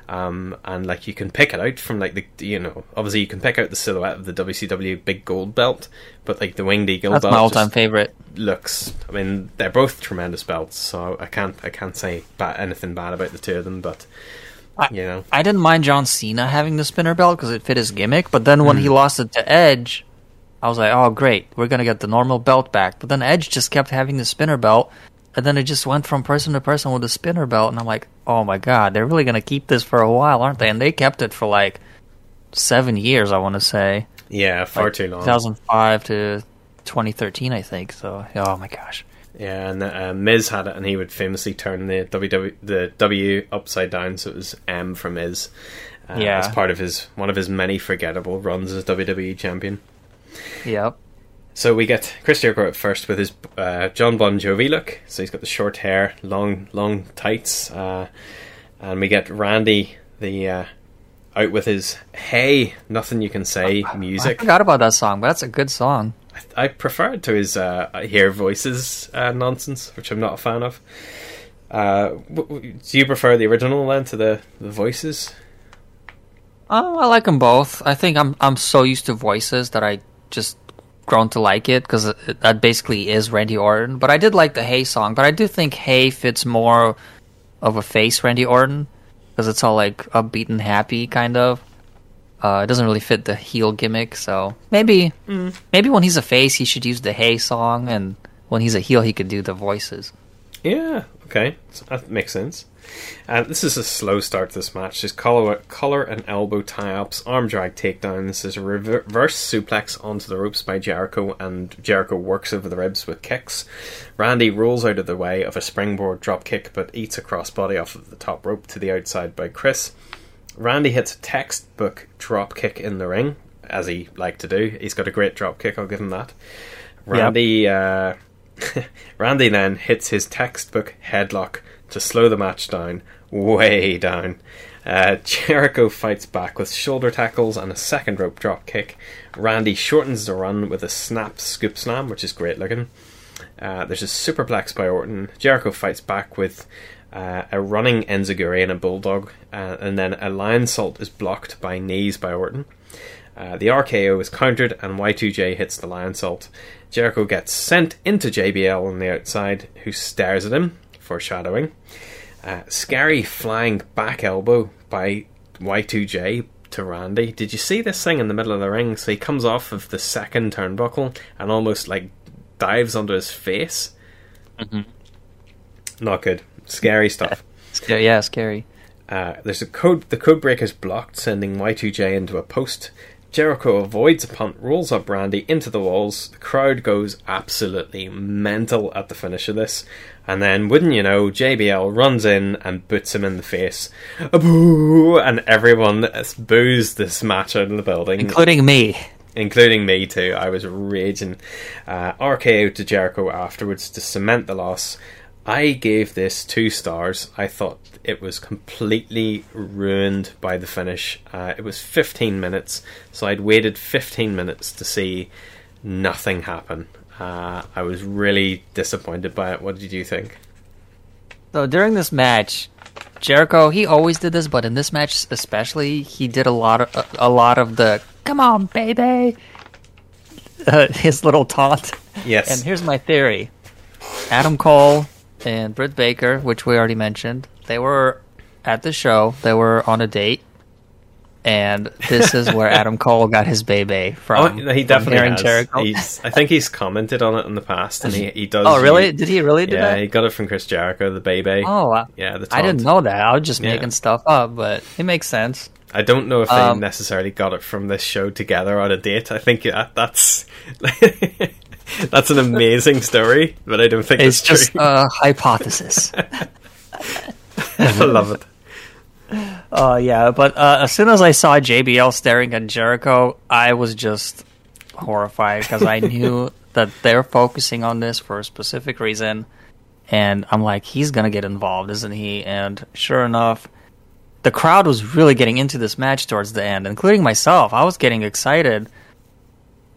Um, and like you can pick it out from like the you know obviously you can pick out the silhouette of the WCW big gold belt, but like the winged eagle That's belt my all-time favorite. looks. I mean they're both tremendous belts, so I can't I can't say ba- anything bad about the two of them. But you know I didn't mind John Cena having the spinner belt because it fit his gimmick, but then when he lost it to Edge, I was like, oh great, we're gonna get the normal belt back. But then Edge just kept having the spinner belt, and then it just went from person to person with the spinner belt, and I'm like, oh my god, they're really gonna keep this for a while, aren't they? And they kept it for like seven years, I want to say. yeah far Like, too long. 2005 to 2013, I think. So, oh my gosh. Yeah, and uh, Miz had it, and he would famously turn the WW the W upside down, so it was M for Miz. Uh, Yeah. as part of his one of his many forgettable runs as WWE champion. Yep. So we get Chris Jericho at first with his uh, Jon Bon Jovi look. So he's got the short hair, long long tights, uh, and we get Randy the uh, out with his "Hey, nothing you can say" music. I forgot about that song, but that's a good song. I prefer it to his uh, I hear voices uh, nonsense, which I'm not a fan of. Uh, w- w- do you prefer the original then to the, the voices? Oh, I like them both. I think I'm I'm so used to voices that I just grown to like it because that basically is Randy Orton. But I did like the Hey song, but I do think Hey fits more of a face Randy Orton because it's all like upbeat and happy kind of. Uh, it doesn't really fit the heel gimmick, so maybe maybe when he's a face, he should use the Hey song, and when he's a heel, he could do the voices. Yeah, okay, that makes sense. And this is a slow start to this match. There's collar, collar and elbow tie-ups, arm drag takedowns. There's a reverse suplex onto the ropes by Jericho, and Jericho works over the ribs with kicks. Randy rolls out of the way of a springboard drop kick, but eats a crossbody off of the top rope to the outside by Chris. Randy hits a textbook drop kick in the ring, as he liked to do. He's got a great drop kick, I'll give him that. Randy, uh, Randy then hits his textbook headlock to slow the match down, way down. Uh, Jericho fights back with shoulder tackles and a second rope drop kick. Randy shortens the run with a snap scoop slam, which is great looking. Uh, there's a superplex by Orton. Jericho fights back with uh, a running Enzuigiri and a bulldog, uh, and then a Lionsault is blocked by knees by Orton. Uh, the RKO is countered, and Y2J hits the Lionsault. Jericho gets sent into JBL on the outside, who stares at him, foreshadowing. Uh, scary flying back elbow by Y2J to Randy. Did you see this thing in the middle of the ring? So he comes off of the second turnbuckle and almost like dives onto his face. Not good. Scary stuff. Scary, yeah, scary. Uh, there's a code. The code breaker's blocked, sending Y2J into a post. Jericho avoids a punt, rolls up Randy into the walls. The crowd goes absolutely mental at the finish of this. And then, wouldn't you know, JBL runs in and boots him in the face. Boo! And everyone boos this match out of the building. Including me. Including me too. I was raging. Uh, RKO to Jericho afterwards to cement the loss. I gave this two stars. I thought it was completely ruined by the finish. Uh, it was 15 minutes, so I'd waited 15 minutes to see nothing happen. Uh, I was really disappointed by it. What did you think? So during this match, Jericho he always did this, but in this match especially, he did a lot of a, a lot of the "Come on, baby," uh, his little taunt. Yes. And here's my theory: Adam Cole and Britt Baker, which we already mentioned, they were at the show. They were on a date. And this is where Adam Cole got his baby from. oh, he definitely hearing has. I think he's commented on it in the past, and he, he does. Oh, really? Did he really do yeah, that? he got it from Chris Jericho, the baby. Oh, I, yeah, the I didn't know that. I was just Yeah. making stuff up, but it makes sense. I don't know if they Um, necessarily got it from this show together on a date. I think that, that's that's an amazing story, but I don't think It's it's, just true. a hypothesis. I love it. Uh, yeah, but uh, as soon as I saw JBL staring at Jericho, I was just horrified because I knew that they're focusing on this for a specific reason, and I'm like, he's gonna get involved, isn't he? And sure enough, the crowd was really getting into this match towards the end, including myself. I was getting excited,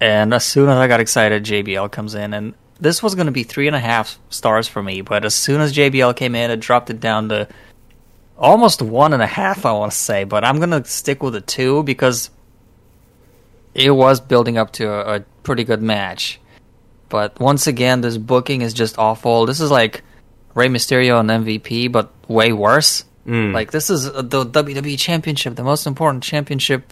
and as soon as I got excited, JBL comes in, and this was gonna be three and a half stars for me. But as soon as JBL came in, it dropped it down to almost one and a half, I want to say, but I'm gonna stick with a two because it was building up to a, a pretty good match. But once again, this booking is just awful. This is like Rey Mysterio and MVP, but way worse. Mm. Like this is the WWE Championship, the most important championship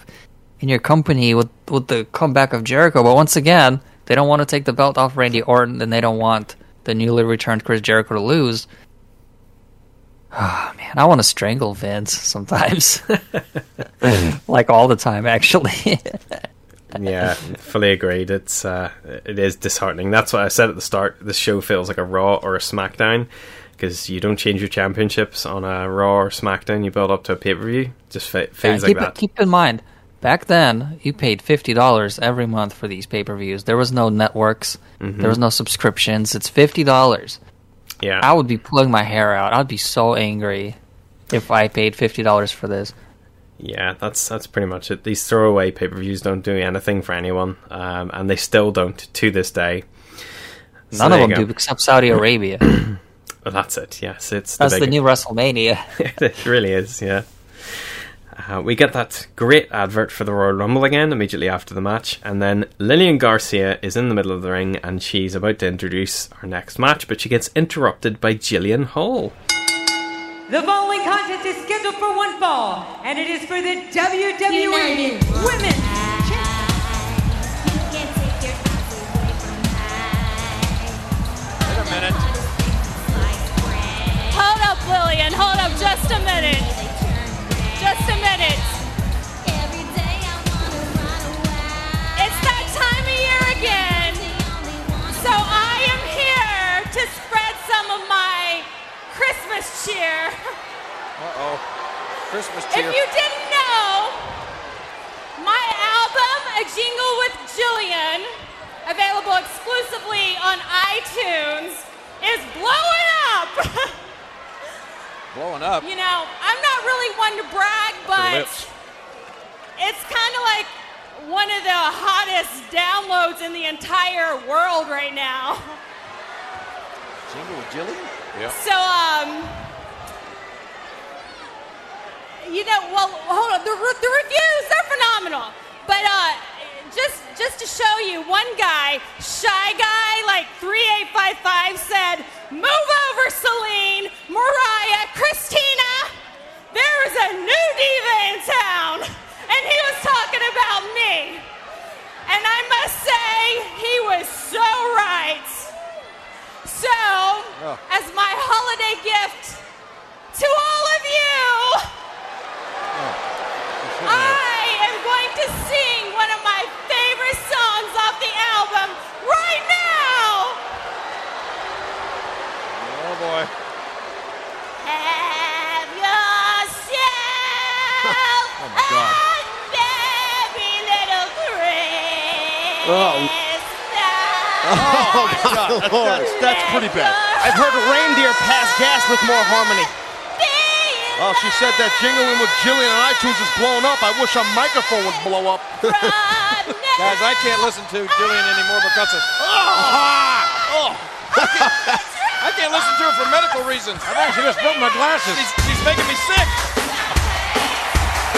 in your company with with the comeback of Jericho. But once again, they don't want to take the belt off Randy Orton, and they don't want the newly returned Chris Jericho to lose. Oh man, I want to strangle Vince sometimes. like all the time, actually. yeah, fully agreed. It's uh, it is disheartening. That's what I said at the start. This show feels like a Raw or a SmackDown because you don't change your championships on a Raw or SmackDown. You build up to a pay per view. Just fe- feels Yeah, like keep, that. keep in mind, back then you paid fifty dollars every month for these pay per views. There was no networks. Mhm. There was no subscriptions. It's fifty dollars. Yeah. I would be pulling my hair out. I'd be so angry if I paid fifty dollars for this. Yeah, that's that's pretty much it. These throwaway pay per views don't do anything for anyone, um, and they still don't to this day. So None of them do except Saudi Arabia. Well, that's it. Yes, it's That's the, the new WrestleMania. it really is. Yeah. Uh, we get that great advert for the Royal Rumble again immediately after the match, and then Lillian Garcia is in the middle of the ring and she's about to introduce our next match, but she gets interrupted by Jillian Hall. The following contest is scheduled for one fall, and it is for the WWE Women's Wait a minute. Hold up, Lillian. Hold up just a minute. Just a minute. It's that time of year again. So I am here to spread some of my Christmas cheer. Uh-oh. Christmas cheer. If you didn't know, my album, A Jingle with Jillian, available exclusively on iTunes, is blowing up. Blowing up. You know, I'm not really one to brag, but it's kind of like one of the hottest downloads in the entire world right now. Jingle with Jillian? Yeah. So, um, you know, well, hold on. The, the reviews, they're phenomenal. But, uh, just, just to show you, one guy, shy guy, like 3855, said, Move over, Celine, Mariah, Christina. There is a new diva in town. And he was talking about me. And I must say, he was so right. So, Oh. as my holiday gift to all of you, I am going to sing one of my favorite songs off the album right now. Christmas. Oh, my God. That's, that's pretty bad. I've heard reindeer pass gas with more harmony. Oh, she said that jingling with Jillian on iTunes is blowing up. I wish a microphone would blow up. Guys, I can't listen to Jillian anymore because of. Ah! Ah! Oh! I, can't, I can't listen to her for medical reasons. I think she just broke my glasses. She's, she's making me sick.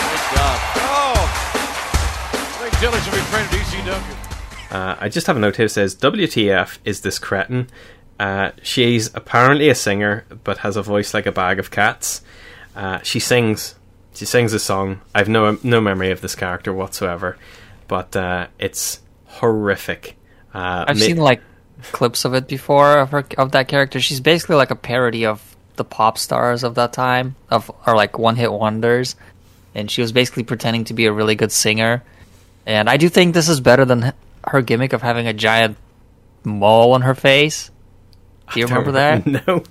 Good job. Oh! I think Jillian should be trained at ECW. Uh, I just have a note here that says, WTF is this cretin? Uh, she's apparently a singer, but has a voice like a bag of cats. Uh, she sings. She sings a song. I've no no memory of this character whatsoever, but uh, it's horrific. Uh, I've ma- seen like clips of it before of her of that character. She's basically like a parody of the pop stars of that time, of or like one hit wonders. And she was basically pretending to be a really good singer. And I do think this is better than her gimmick of having a giant mole on her face. Do you remember that? No.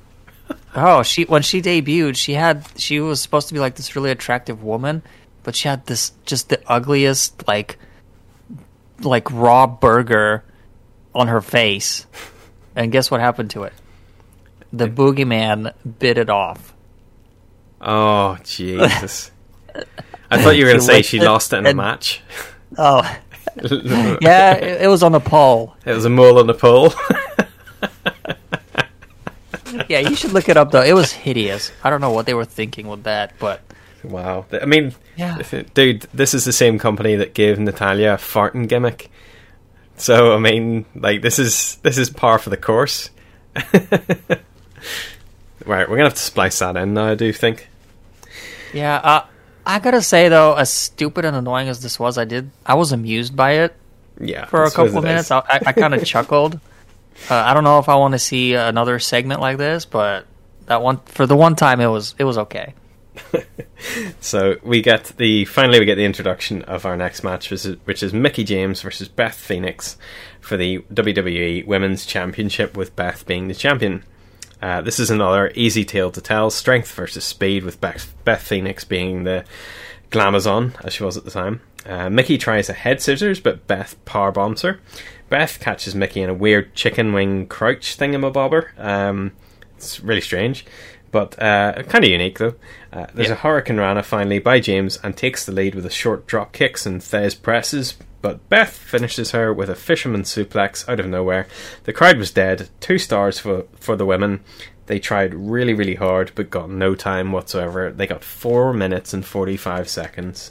Oh, she when she debuted, she had she was supposed to be like this really attractive woman, but she had this just the ugliest like like raw burger on her face. And guess what happened to it? The boogeyman bit it off. Oh Jesus! I thought you were going to say she lost it in a match. Oh. yeah, it, it was on a pole. It was a mole on a pole. Yeah, you should look it up though. It was hideous. I don't know what they were thinking with that, but wow. I mean, Yeah. dude, this is the same company that gave Natalya a farting gimmick. So I mean, like this is this is par for the course. right, we're gonna have to splice that in now. I do think. yeah, uh, I gotta say though, as stupid and annoying as this was, I did I was amused by it. Yeah, for a couple of minutes. I, I, I kind of chuckled. Uh, I don't know if I want to see another segment like this, but that one for the one time it was it was okay. So we get the finally we get the introduction of our next match, which is, which is Mickie James versus Beth Phoenix for the WWE Women's Championship, with Beth being the champion. Uh, this is another easy tale to tell: strength versus speed, with Beth, Beth Phoenix being the glamazon as she was at the time. Uh, Mickie tries a head scissors, but Beth power bombs her. Beth catches Mickie in a weird chicken wing crouch thingamabobber. Um, it's really strange, but uh, kind of unique though. Uh, there's Yeah. a hurricanrana finally by James and takes the lead with a short drop kicks and Thesz presses. But Beth finishes her with a fisherman suplex out of nowhere. The crowd was dead. Two stars for for the women. They tried really, really hard, but got no time whatsoever. They got four minutes and forty-five seconds.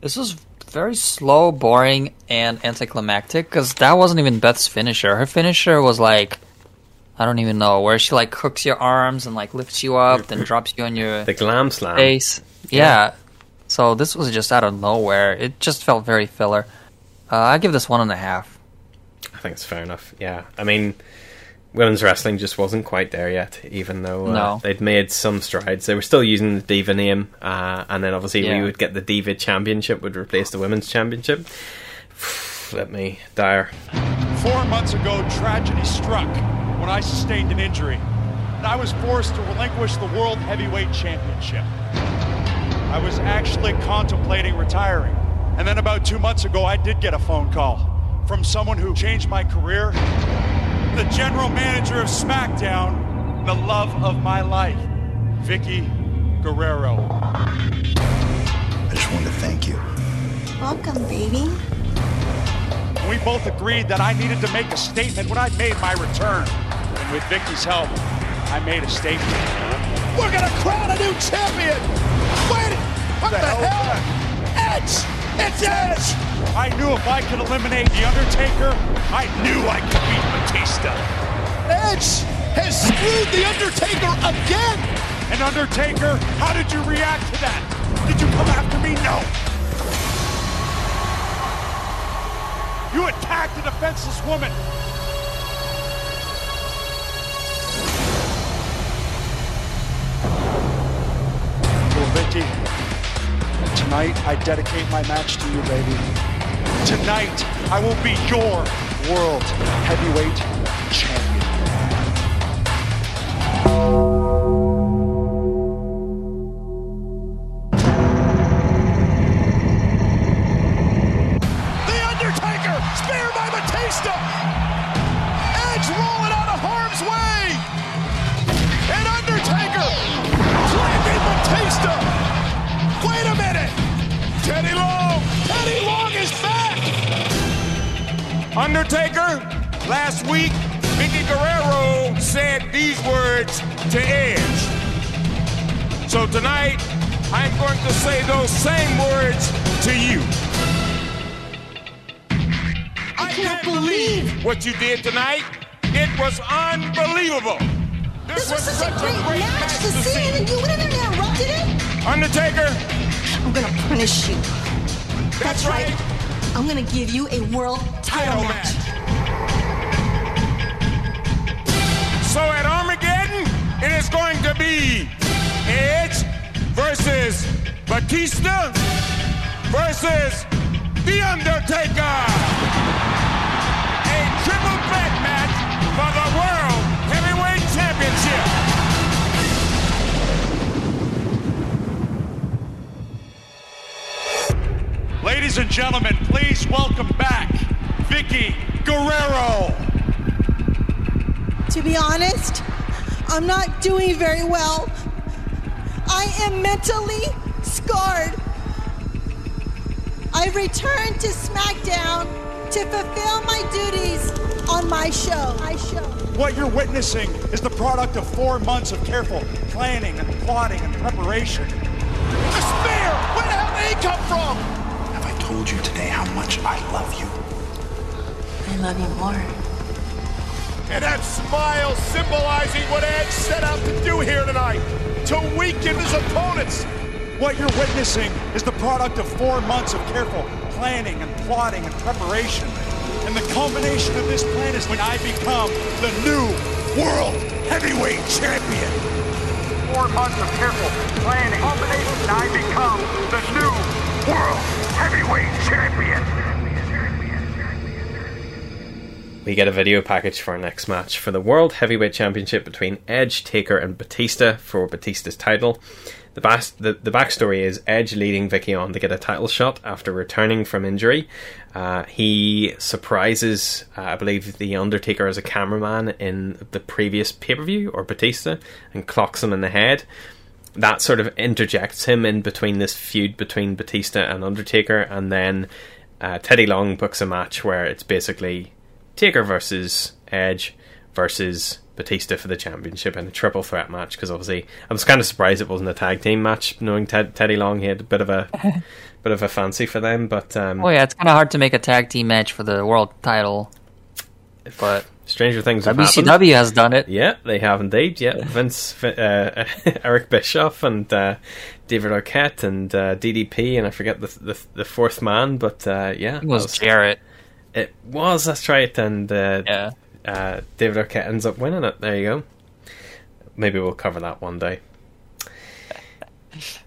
This was very slow, boring, and anticlimactic because that wasn't even Beth's finisher. Her finisher was like I don't even know where she like hooks your arms and like lifts you up, then drops you on your The glam slam. face. Yeah. So this was just out of nowhere. It just felt very filler. Uh, I give this one and a half. I think it's fair enough. Yeah, I mean, women's wrestling just wasn't quite there yet. Even though uh, No. they'd made some strides, they were still using the Diva name, uh, and then obviously Yeah. we would get the Diva Championship would replace the Women's Championship. Let me dire. Four months ago, tragedy struck when I sustained an injury, and I was forced to relinquish the World Heavyweight Championship. I was actually contemplating retiring. And then about two months ago, I did get a phone call from someone who changed my career, the general manager of SmackDown, the love of my life, Vickie Guerrero. I just wanted to thank you. Welcome, baby. We both agreed that I needed to make a statement when I made my return. And with Vickie's help, I made a statement. We're gonna crown a new champion! Wait! What the, hell? Edge! It's Edge! I knew if I could eliminate The Undertaker, I knew I could beat Batista. Edge has screwed The Undertaker again! And Undertaker, how did you react to that? Did you come after me? No. You attacked a defenseless woman. Well, Vickie, tonight I dedicate my match to you, baby. Tonight I will be your world heavyweight champion. What you did tonight. It was unbelievable. This, was, such a great, match to see, and you went in there and interrupted it. Undertaker, I'm gonna punish you. That's, right. I'm gonna give you a world title match. So at Armageddon, it is going to be Edge versus Batista versus The Undertaker. Gentlemen, please welcome back Vickie Guerrero. To be honest, I'm not doing very well. I am mentally scarred. I returned to SmackDown to fulfill my duties on my show. My show. What you're witnessing is the product of four months of careful planning and plotting and preparation. A spear! Where the hell did he come from? Have I told you today how much I love you? I love you more. And that smile symbolizing what Edge set out to do here tonight to weaken his opponents. What you're witnessing is the product of four months of careful planning and plotting and preparation. And the culmination of this plan is when I become the new World Heavyweight Champion. Four months of careful planning. Culmination, and I become the new World Heavyweight Champion. we get a video package for our next match for the World Heavyweight Championship between Edge, Taker, and Batista for Batista's title. The, bas- the, the backstory is Edge leading Vickie on to get a title shot after returning from injury. Uh, he surprises, uh, I believe, The Undertaker as a cameraman in the previous pay per view, or Batista, and clocks him in the head. That sort of interjects him in between this feud between Batista and Undertaker, and then uh, Teddy Long books a match where it's basically Taker versus Edge versus Batista for the championship in a triple threat match because obviously I was kind of surprised it wasn't a tag team match knowing Ted, Teddy Long he had a bit of a bit of a fancy for them but um, Oh yeah, it's kind of hard to make a tag team match for the world title, but stranger things have WCW happened. has done it. Yeah, they have indeed. Yeah, Vince, uh, Eric Bischoff, and uh, David Arquette, and uh, DDP, and I forget the the, the fourth man, but uh, yeah, It was that Jarrett. It was. That's right. And uh, Yeah. uh, David Arquette ends up winning it. There you go. Maybe we'll cover that one day.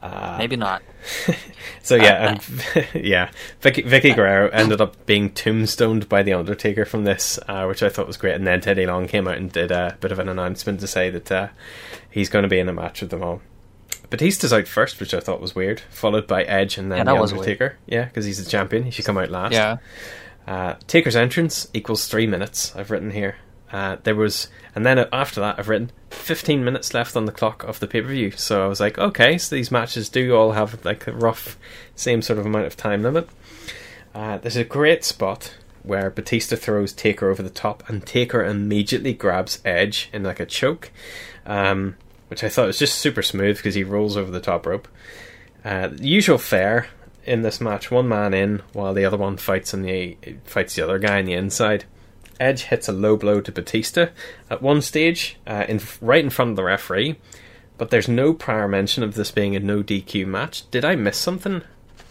Uh, Maybe not. So yeah, and, yeah. Vickie, Vickie Guerrero ended up being tombstoned by the Undertaker from this, uh, which I thought was great. And then Teddy Long came out and did a bit of an announcement to say that uh, he's going to be in a match with them all. Batista's out first, which I thought was weird, followed by Edge and then Yeah, the. Undertaker. Yeah, because he's the champion. He should come out last. Yeah. Uh, Taker's entrance equals three minutes. I've written here. Uh, there was, and then after that, I've written 15 minutes left on the clock of the pay per view. So I was like, okay, so these matches do all have like a rough, same sort of amount of time limit. Uh, there's a great spot where Batista throws Taker over the top, and Taker immediately grabs Edge in like a choke, um, which I thought was just super smooth because he rolls over the top rope. Uh, usual fare in this match: one man in while the other one fights on the fights the other guy on the inside. Edge hits a low blow to Batista at one stage, uh, in right in front of the referee, but there's no prior mention of this being a no DQ match. Did I miss something?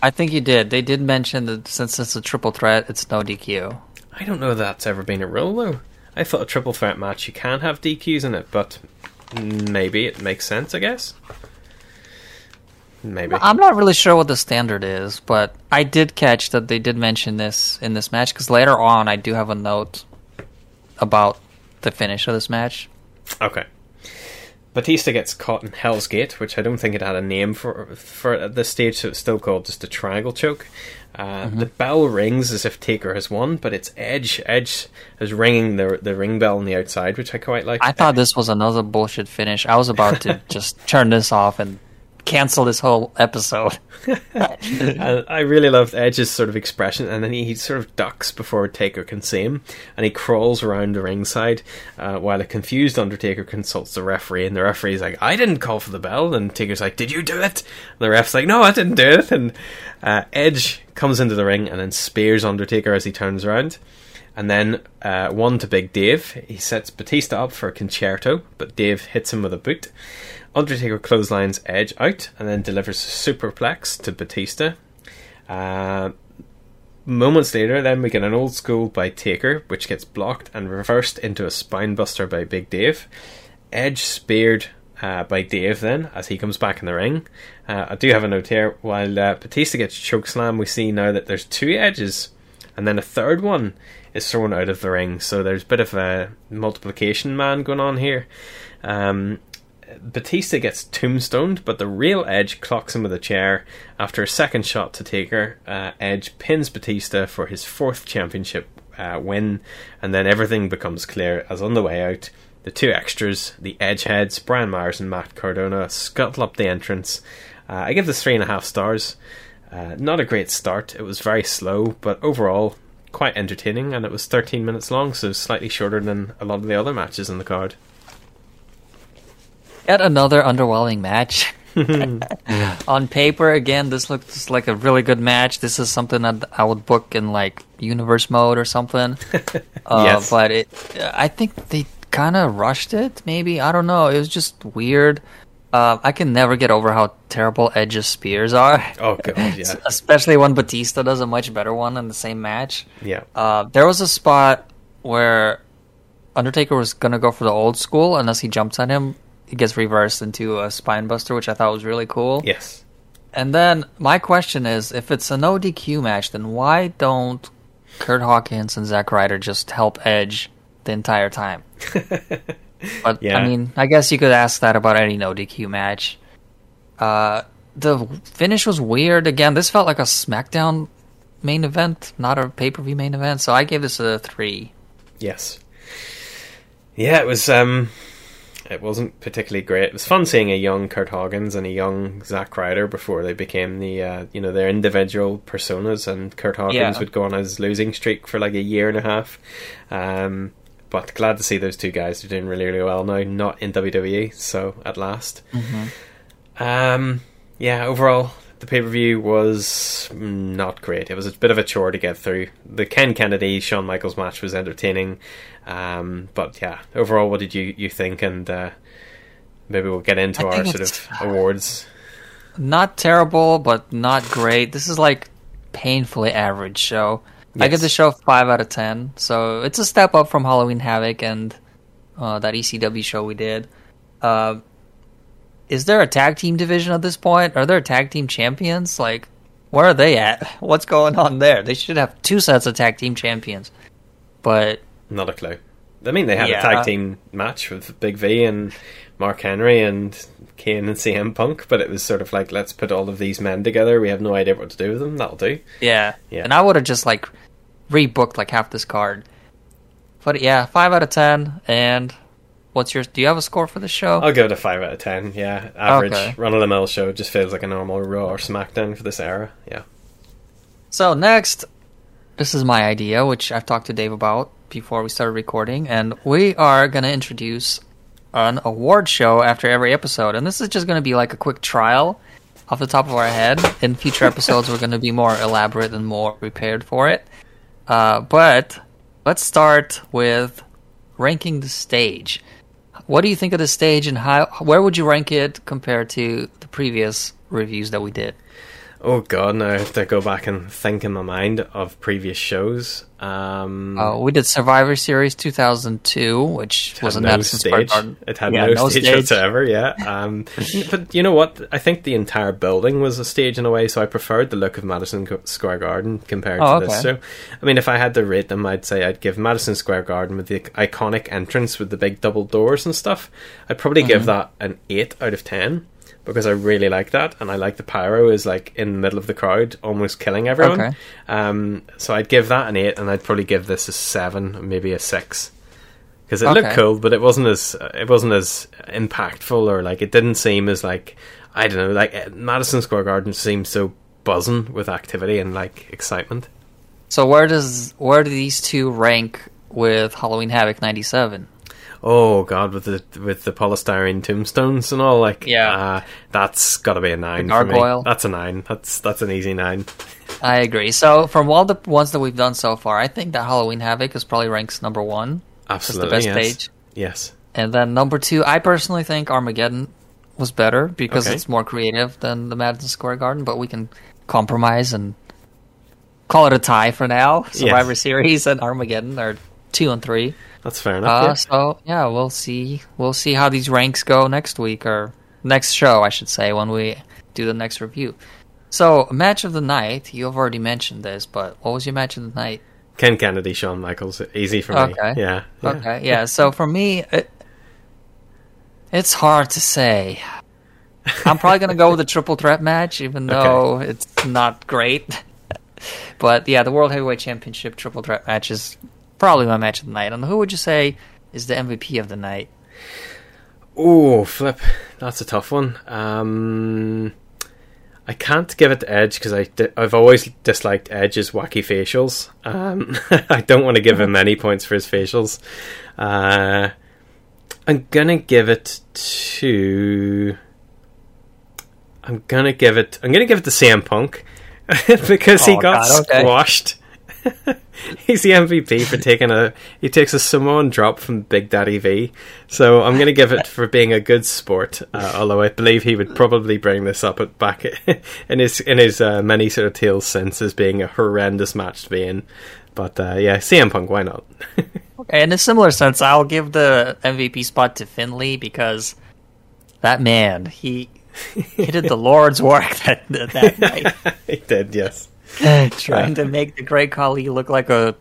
I think you did. They did mention that since it's a triple threat, it's no DQ. I don't know that's ever been a rule though. I thought a triple threat match you can have DQs in it, but maybe it makes sense. I guess. Maybe. I'm not really sure what the standard is, but I did catch that they did mention this in this match because later on I do have a note about the finish of this match. Okay. Batista gets caught in Hell's Gate, which I don't think it had a name for for at this stage, so it's still called just a triangle choke. Uh, Mhm. The bell rings as if Taker has won, but it's Edge. Edge is ringing the the ring bell on the outside, which I quite like. I thought this was another bullshit finish. I was about to just turn this off and cancel this whole episode. I really loved Edge's sort of expression, and then he, he sort of ducks before Taker can see him, and he crawls around the ringside uh, while a confused Undertaker consults the referee, and the referee's like, "I didn't call for the bell," and Taker's like, "Did you do it?" And the ref's like, "No, I didn't do it," and uh, Edge comes into the ring and then spears Undertaker as he turns around. And then uh, one to Big Dave. He sets Batista up for a concerto, but Dave hits him with a boot. Undertaker clotheslines Edge out and then delivers a superplex to Batista. Uh, moments later, then we get an old school by Taker, which gets blocked and reversed into a spinebuster by Big Dave. Edge speared uh, by Dave then as he comes back in the ring. Uh, I do have a note here. While uh, Batista gets chokeslam, we see now that there's two edges, and then a third one is thrown out of the ring. So there's a bit of a multiplication man going on here. Um, Batista gets tombstoned, but the real Edge clocks him with a chair. After a second shot to Taker, uh, Edge pins Batista for his fourth championship uh, win, and then everything becomes clear as on the way out, the two extras, the Edgeheads, Brian Myers and Matt Cardona, scuttle up the entrance. Uh, I give this three and a half stars. Uh, not a great start. It was very slow, but overall quite entertaining, and it was 13 minutes long, so slightly shorter than a lot of the other matches in the card. Yet another underwhelming match. On paper, again, this looks like a really good match. This is something that I would book in like universe mode or something. uh, Yes. But it, I think they kind of rushed it. Maybe I don't know. It was just weird. Uh, I can never get over how terrible Edge's spears are. Oh god, yeah. Especially when Batista does a much better one in the same match. Yeah. Uh, there was a spot where Undertaker was gonna go for the old school, unless he jumps on him, it gets reversed into a spine buster, which I thought was really cool. Yes. And then my question is, if it's an ODQ match, then why don't Curt Hawkins and Zack Ryder just help Edge the entire time? but Yeah. I mean, I guess you could ask that about any no DQ match. Uh, the finish was weird. Again, this felt like a SmackDown main event, not a pay per view main event. So I gave this a three. Yes. Yeah, it was. Um, it wasn't particularly great. It was fun seeing a young Curt Hawkins and a young Zack Ryder before they became the uh, you know their individual personas. And Curt Hawkins Yeah. would go on his losing streak for like a year and a half. Um, but glad to see those two guys are doing really really well now, not in WWE. So at last. Um, yeah, overall, the pay per view was not great. It was a bit of a chore to get through. The Ken Kennedy Shawn Michaels match was entertaining, um, but yeah, overall, what did you you think? And uh, maybe we'll get into I our sort of awards. Not terrible, but not great. This is like painfully average show. I Yes. give the show five out of ten, so it's a step up from Halloween Havoc and uh, that ECW show we did. Uh, is there a tag team division at this point? Are there tag team champions? Like, where are they at? What's going on there? They should have two sets of tag team champions. But Not a clue. I mean, they had Yeah. a tag team match with Big V and Mark Henry and Kane and CM Punk, but it was sort of like, let's put all of these men together. We have no idea what to do with them. That'll do. Yeah. Yeah. And I would have just like rebooked like half this card. But yeah, five out of ten. And what's your? Do you have a score for the show? I'll give it a five out of ten. Yeah, average Okay. run of the mill show. Just feels like a normal Raw or SmackDown for this era. Yeah. So next, this is my idea, which I've talked to Dave about before we started recording, and we are gonna introduce an award show after every episode, and this is just gonna be like a quick trial off the top of our head. In future episodes, we're gonna be more elaborate and more prepared for it. Uh, but let's start with ranking the stage. What do you think of the stage, and how? Where would you rank it compared to the previous reviews that we did? Oh god, now I have to go back and think in my mind of previous shows. Um, Uh, we did Survivor Series 2002, which was in no stage. It had Yeah, no, stage, whatsoever. Yeah, um, but you know what? I think the entire building was a stage in a way, so I preferred the look of Madison Square Garden compared Oh, to this okay. show. I mean, if I had to rate them, I'd say I'd give Madison Square Garden with the iconic entrance with the big double doors and stuff. I'd probably give Mhm. that an eight out of ten. Because I really like that, and I like the pyro is like in the middle of the crowd, almost killing everyone. Okay. Um, so I'd give that an eight, and I'd probably give this a seven, maybe a six, because it looked cool, but it wasn't as it wasn't as impactful or like it didn't seem as like I don't know, like uh, Madison Square Garden seemed so buzzing with activity and like excitement. So where does where do these two rank with Halloween Havoc 97? Oh god, with the with the polystyrene tombstones and all, like Yeah. uh, that's got to be a nine. The for me. gargoyle. That's a nine. That's that's an easy nine. I agree. So from all the ones that we've done so far, I think that Halloween Havoc is probably ranks number one. Absolutely, It's the best yes. stage. Yes. And then number two, I personally think Armageddon was better because Okay. it's more creative than the Madison Square Garden, but we can compromise and call it a tie for now. Survivor Series and Armageddon are two and three. That's fair enough. Uh, yeah. So yeah, we'll see. We'll see how these ranks go next week or next show, I should say, when we do the next review. So match of the night. You have already mentioned this, but what was your match of the night? Ken Kennedy, Shawn Michaels, easy for me. Okay. Yeah. yeah. Okay. Yeah. So for me, it, It's hard to say. I'm probably gonna go with the triple threat match, even though it's not great. but yeah, the World Heavyweight Championship triple threat match is probably my match of the night. And who would you say is the MVP of the night? Oh, flip. That's a tough one. Um, I can't give it to Edge because I di- I've always disliked Edge's wacky facials. Um, I don't want to give him any points for his facials. Uh, I'm gonna give it to. I'm gonna give it. I'm gonna give it to CM Punk because he Oh, got God, okay. squashed. He's the MVP for taking a. He takes a Samoan drop from Big Daddy V. So I'm going to give it for being a good sport. Uh, although I believe he would probably bring this up at back in his in his uh, many sort of tales since as being a horrendous match to be in. But uh, yeah, CM Punk, why not? Okay, in a similar sense, I'll give the MVP spot to Finlay because that man, he he did the Lord's work that that night, he did, yes. trying to make the Great Khali look like a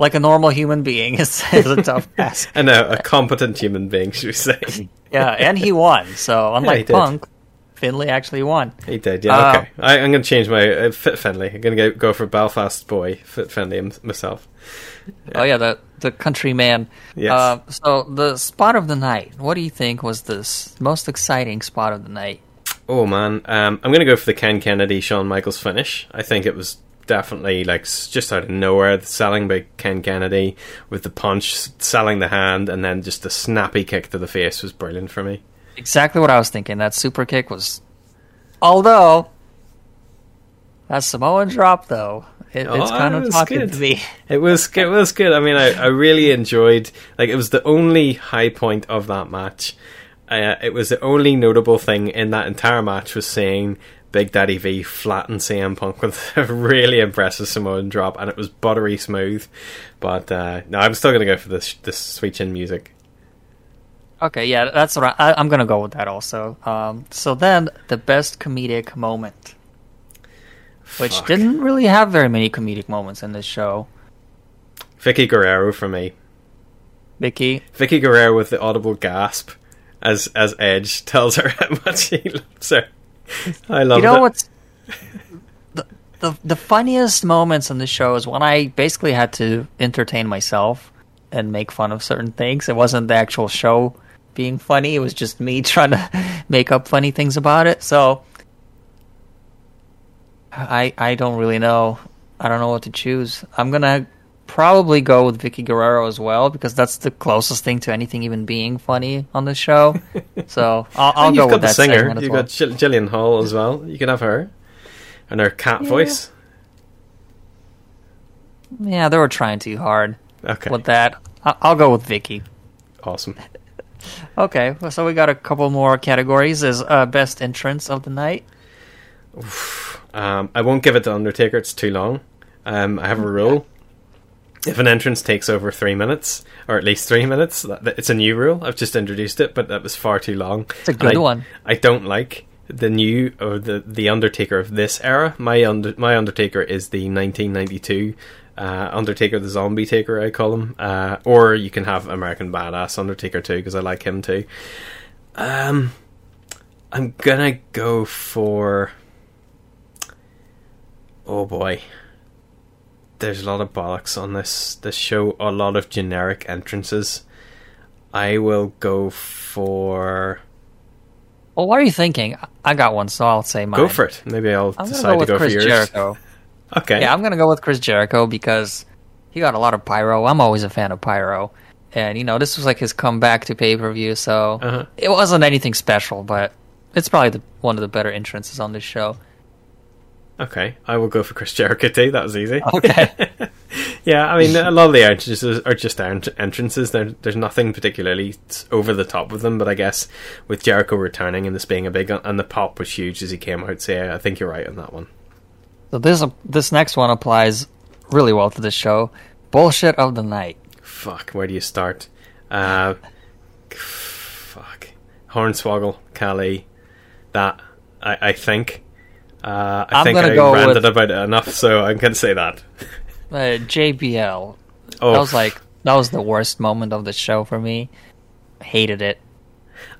like a normal human being is, is a tough task. And a, a competent human being, should we say? Yeah, and he won. So unlike did. Punk, Finlay actually won. He did, yeah. Uh, okay, I, I'm going to change my uh, Fit Finlay. I'm going to go, go for Belfast boy Fit Finlay myself. Oh yeah, the the countryman. Yes. Uh, so the spot of the night. What do you think was the most exciting spot of the night? Oh man, um, I'm going to go for the Ken Kennedy Shawn Michaels finish. I think it was definitely like just out of nowhere, the selling by Ken Kennedy with the punch, selling the hand, and then just the snappy kick to the face was brilliant for me. Exactly what I was thinking. That super kick was, although that Samoan drop though, it, Oh, it's kind it of was talking good. to me. It was it was good. I mean, I, I really enjoyed. Like, it was the only high point of that match. Uh, it was the only notable thing in that entire match was seeing Big Daddy V flatten CM Punk with a really impressive Samoan drop, and it was buttery smooth. But uh, no, I'm still gonna go for this this sweet chin music. Okay, yeah, that's right. I, I'm gonna go with that also. Um, so then the best comedic moment, which Fuck. didn't really have very many comedic moments in this show. Vickie Guerrero for me. Vickie, Vickie Guerrero with the audible gasp as as Edge tells her how much he loves her. I love you know it. what's the, the the funniest moments in the show is when I basically had to entertain myself and make fun of certain things. It wasn't the actual show being funny; it was just me trying to make up funny things about it. So I I don't really know. I don't know what to choose. I'm gonna probably go with Vickie Guerrero as well because that's the closest thing to anything even being funny on the show. so I'll, I'll go got with the that singer. segment as You've well. got Jill- Jillian Hall as well. You can have her and her cat voice. Yeah, they were trying too hard. Okay. With that, I- I'll go with Vickie. Awesome. Okay, well, so we got a couple more categories as uh, best entrance of the night. Um, I won't give it to Undertaker. It's too long. Um, I have a rule. If an entrance takes over three minutes, or at least three minutes, it's a new rule. I've just introduced it, but that was far too long. It's a good I, one. I don't like the new or the the Undertaker of this era. My under, my Undertaker is the 1992 uh, Undertaker, the Zombie Taker, I call him. Uh, or you can have American Badass Undertaker too, because I like him too. Um, I'm gonna go for. Oh boy. There's a lot of bollocks on this this show. A lot of generic entrances. I will go for. Well, what are you thinking? I got one, so I'll say mine. Go for it. Maybe I'll I'm decide go to with go Chris for yours. Jericho. Okay. Yeah, I'm gonna go with Chris Jericho because he got a lot of pyro. I'm always a fan of pyro, and you know this was like his comeback to pay per view, so Uh-huh. it wasn't anything special, but it's probably the, one of the better entrances on this show. Okay, I will go for Chris Jericho too. That was easy. Okay. yeah, I mean, a lot of the entrances are just ent- entrances. There, there's nothing particularly over the top with them, but I guess with Jericho returning and this being a big and the pop was huge as he came out. So yeah, I think you're right on that one. So this this next one applies really well to this show. Bullshit of the night. Fuck, where do you start? Uh, fuck, Hornswoggle, Khali, that I, I think. Uh, I I'm think gonna I go ranted with- about it enough, so I'm gonna say that. Uh, JBL. Oh. That was like that was the worst moment of the show for me. hated it.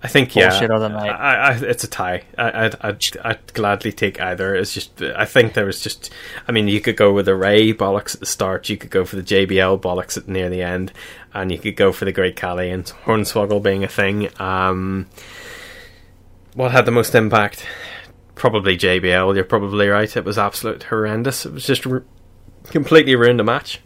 I think yeah, Bullshit of the night. I, I, it's a tie. I, I'd, I'd, I'd gladly take either. It's just I think there was just. I mean, you could go with the Rey bollocks at the start. You could go for the JBL bollocks at near the end, and you could go for the Great Khali and Hornswoggle being a thing. Um, what had the most impact? Probably JBL. You're probably right. It was absolute horrendous. It was just r- completely ruined the match.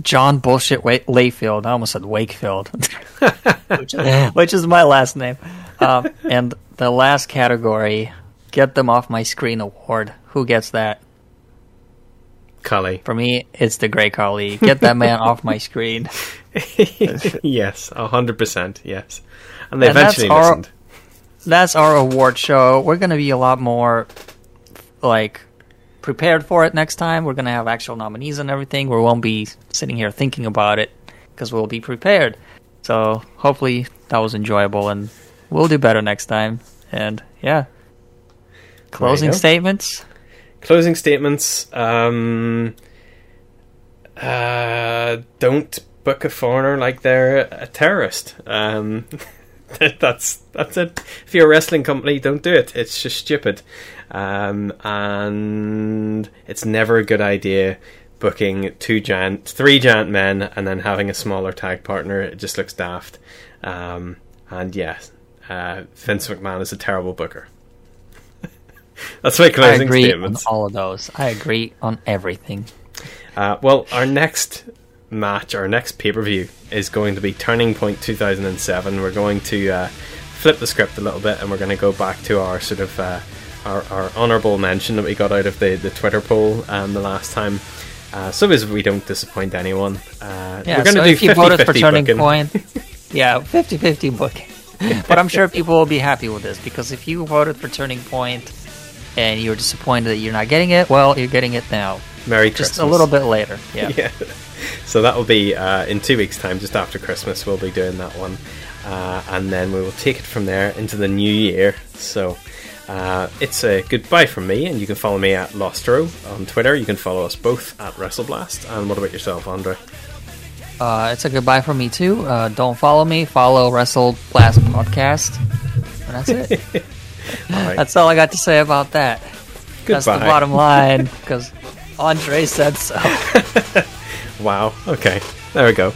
John Bullshit Wa- Layfield. I almost said Wakefield, which, which is my last name. Um, and the last category, get them off my screen award. Who gets that? Khali. For me, it's the Great Khali. Get that man off my screen. yes, hundred percent. Yes, and they And that's eventually our- listened. That's our award show. We're gonna be a lot more like prepared for it next time. We're gonna have actual nominees and everything. We won't be sitting here thinking about it because we'll be prepared. So hopefully that was enjoyable, and we'll do better next time. And yeah, closing statements. Closing statements. Um, uh, don't book a foreigner like they're a terrorist. Um, that's that's it. If you're a wrestling company, don't do it. It's just stupid, um, and it's never a good idea booking two giant, three giant men, and then having a smaller tag partner. It just looks daft. Um, and yeah, uh, Vince McMahon is a terrible booker. That's my closing I agree statements. on all of those. I agree on everything. Uh, well, our next match, our next pay per view, is going to be Turning Point 2007. We're going to uh, flip the script a little bit, and we're going to go back to our sort of uh, our, our honourable mention that we got out of the, the Twitter poll um, the last time. Uh, so as we don't disappoint anyone, uh, Yeah, we're going to so do if you 50 voted for Turning booking. Point, yeah, 50-50 booking. but I'm sure people will be happy with this because if you voted for Turning Point and you're disappointed that you're not getting it, well, you're getting it now. Merry Just Christmas. a little bit later. Yeah. yeah. So that will be uh, in two weeks' time, just after Christmas. We'll be doing that one, uh, and then we will take it from there into the new year. So uh, it's a goodbye from me, and you can follow me at Lostarot on Twitter. You can follow us both at WrestleBlast. And what about yourself, Andre? Uh, it's a goodbye from me too. Uh, don't follow me. Follow Wrestle Blast Podcast. And that's it. right. That's all I got to say about that. That's the bottom line because Andre said so. Wow. Okay. There we go.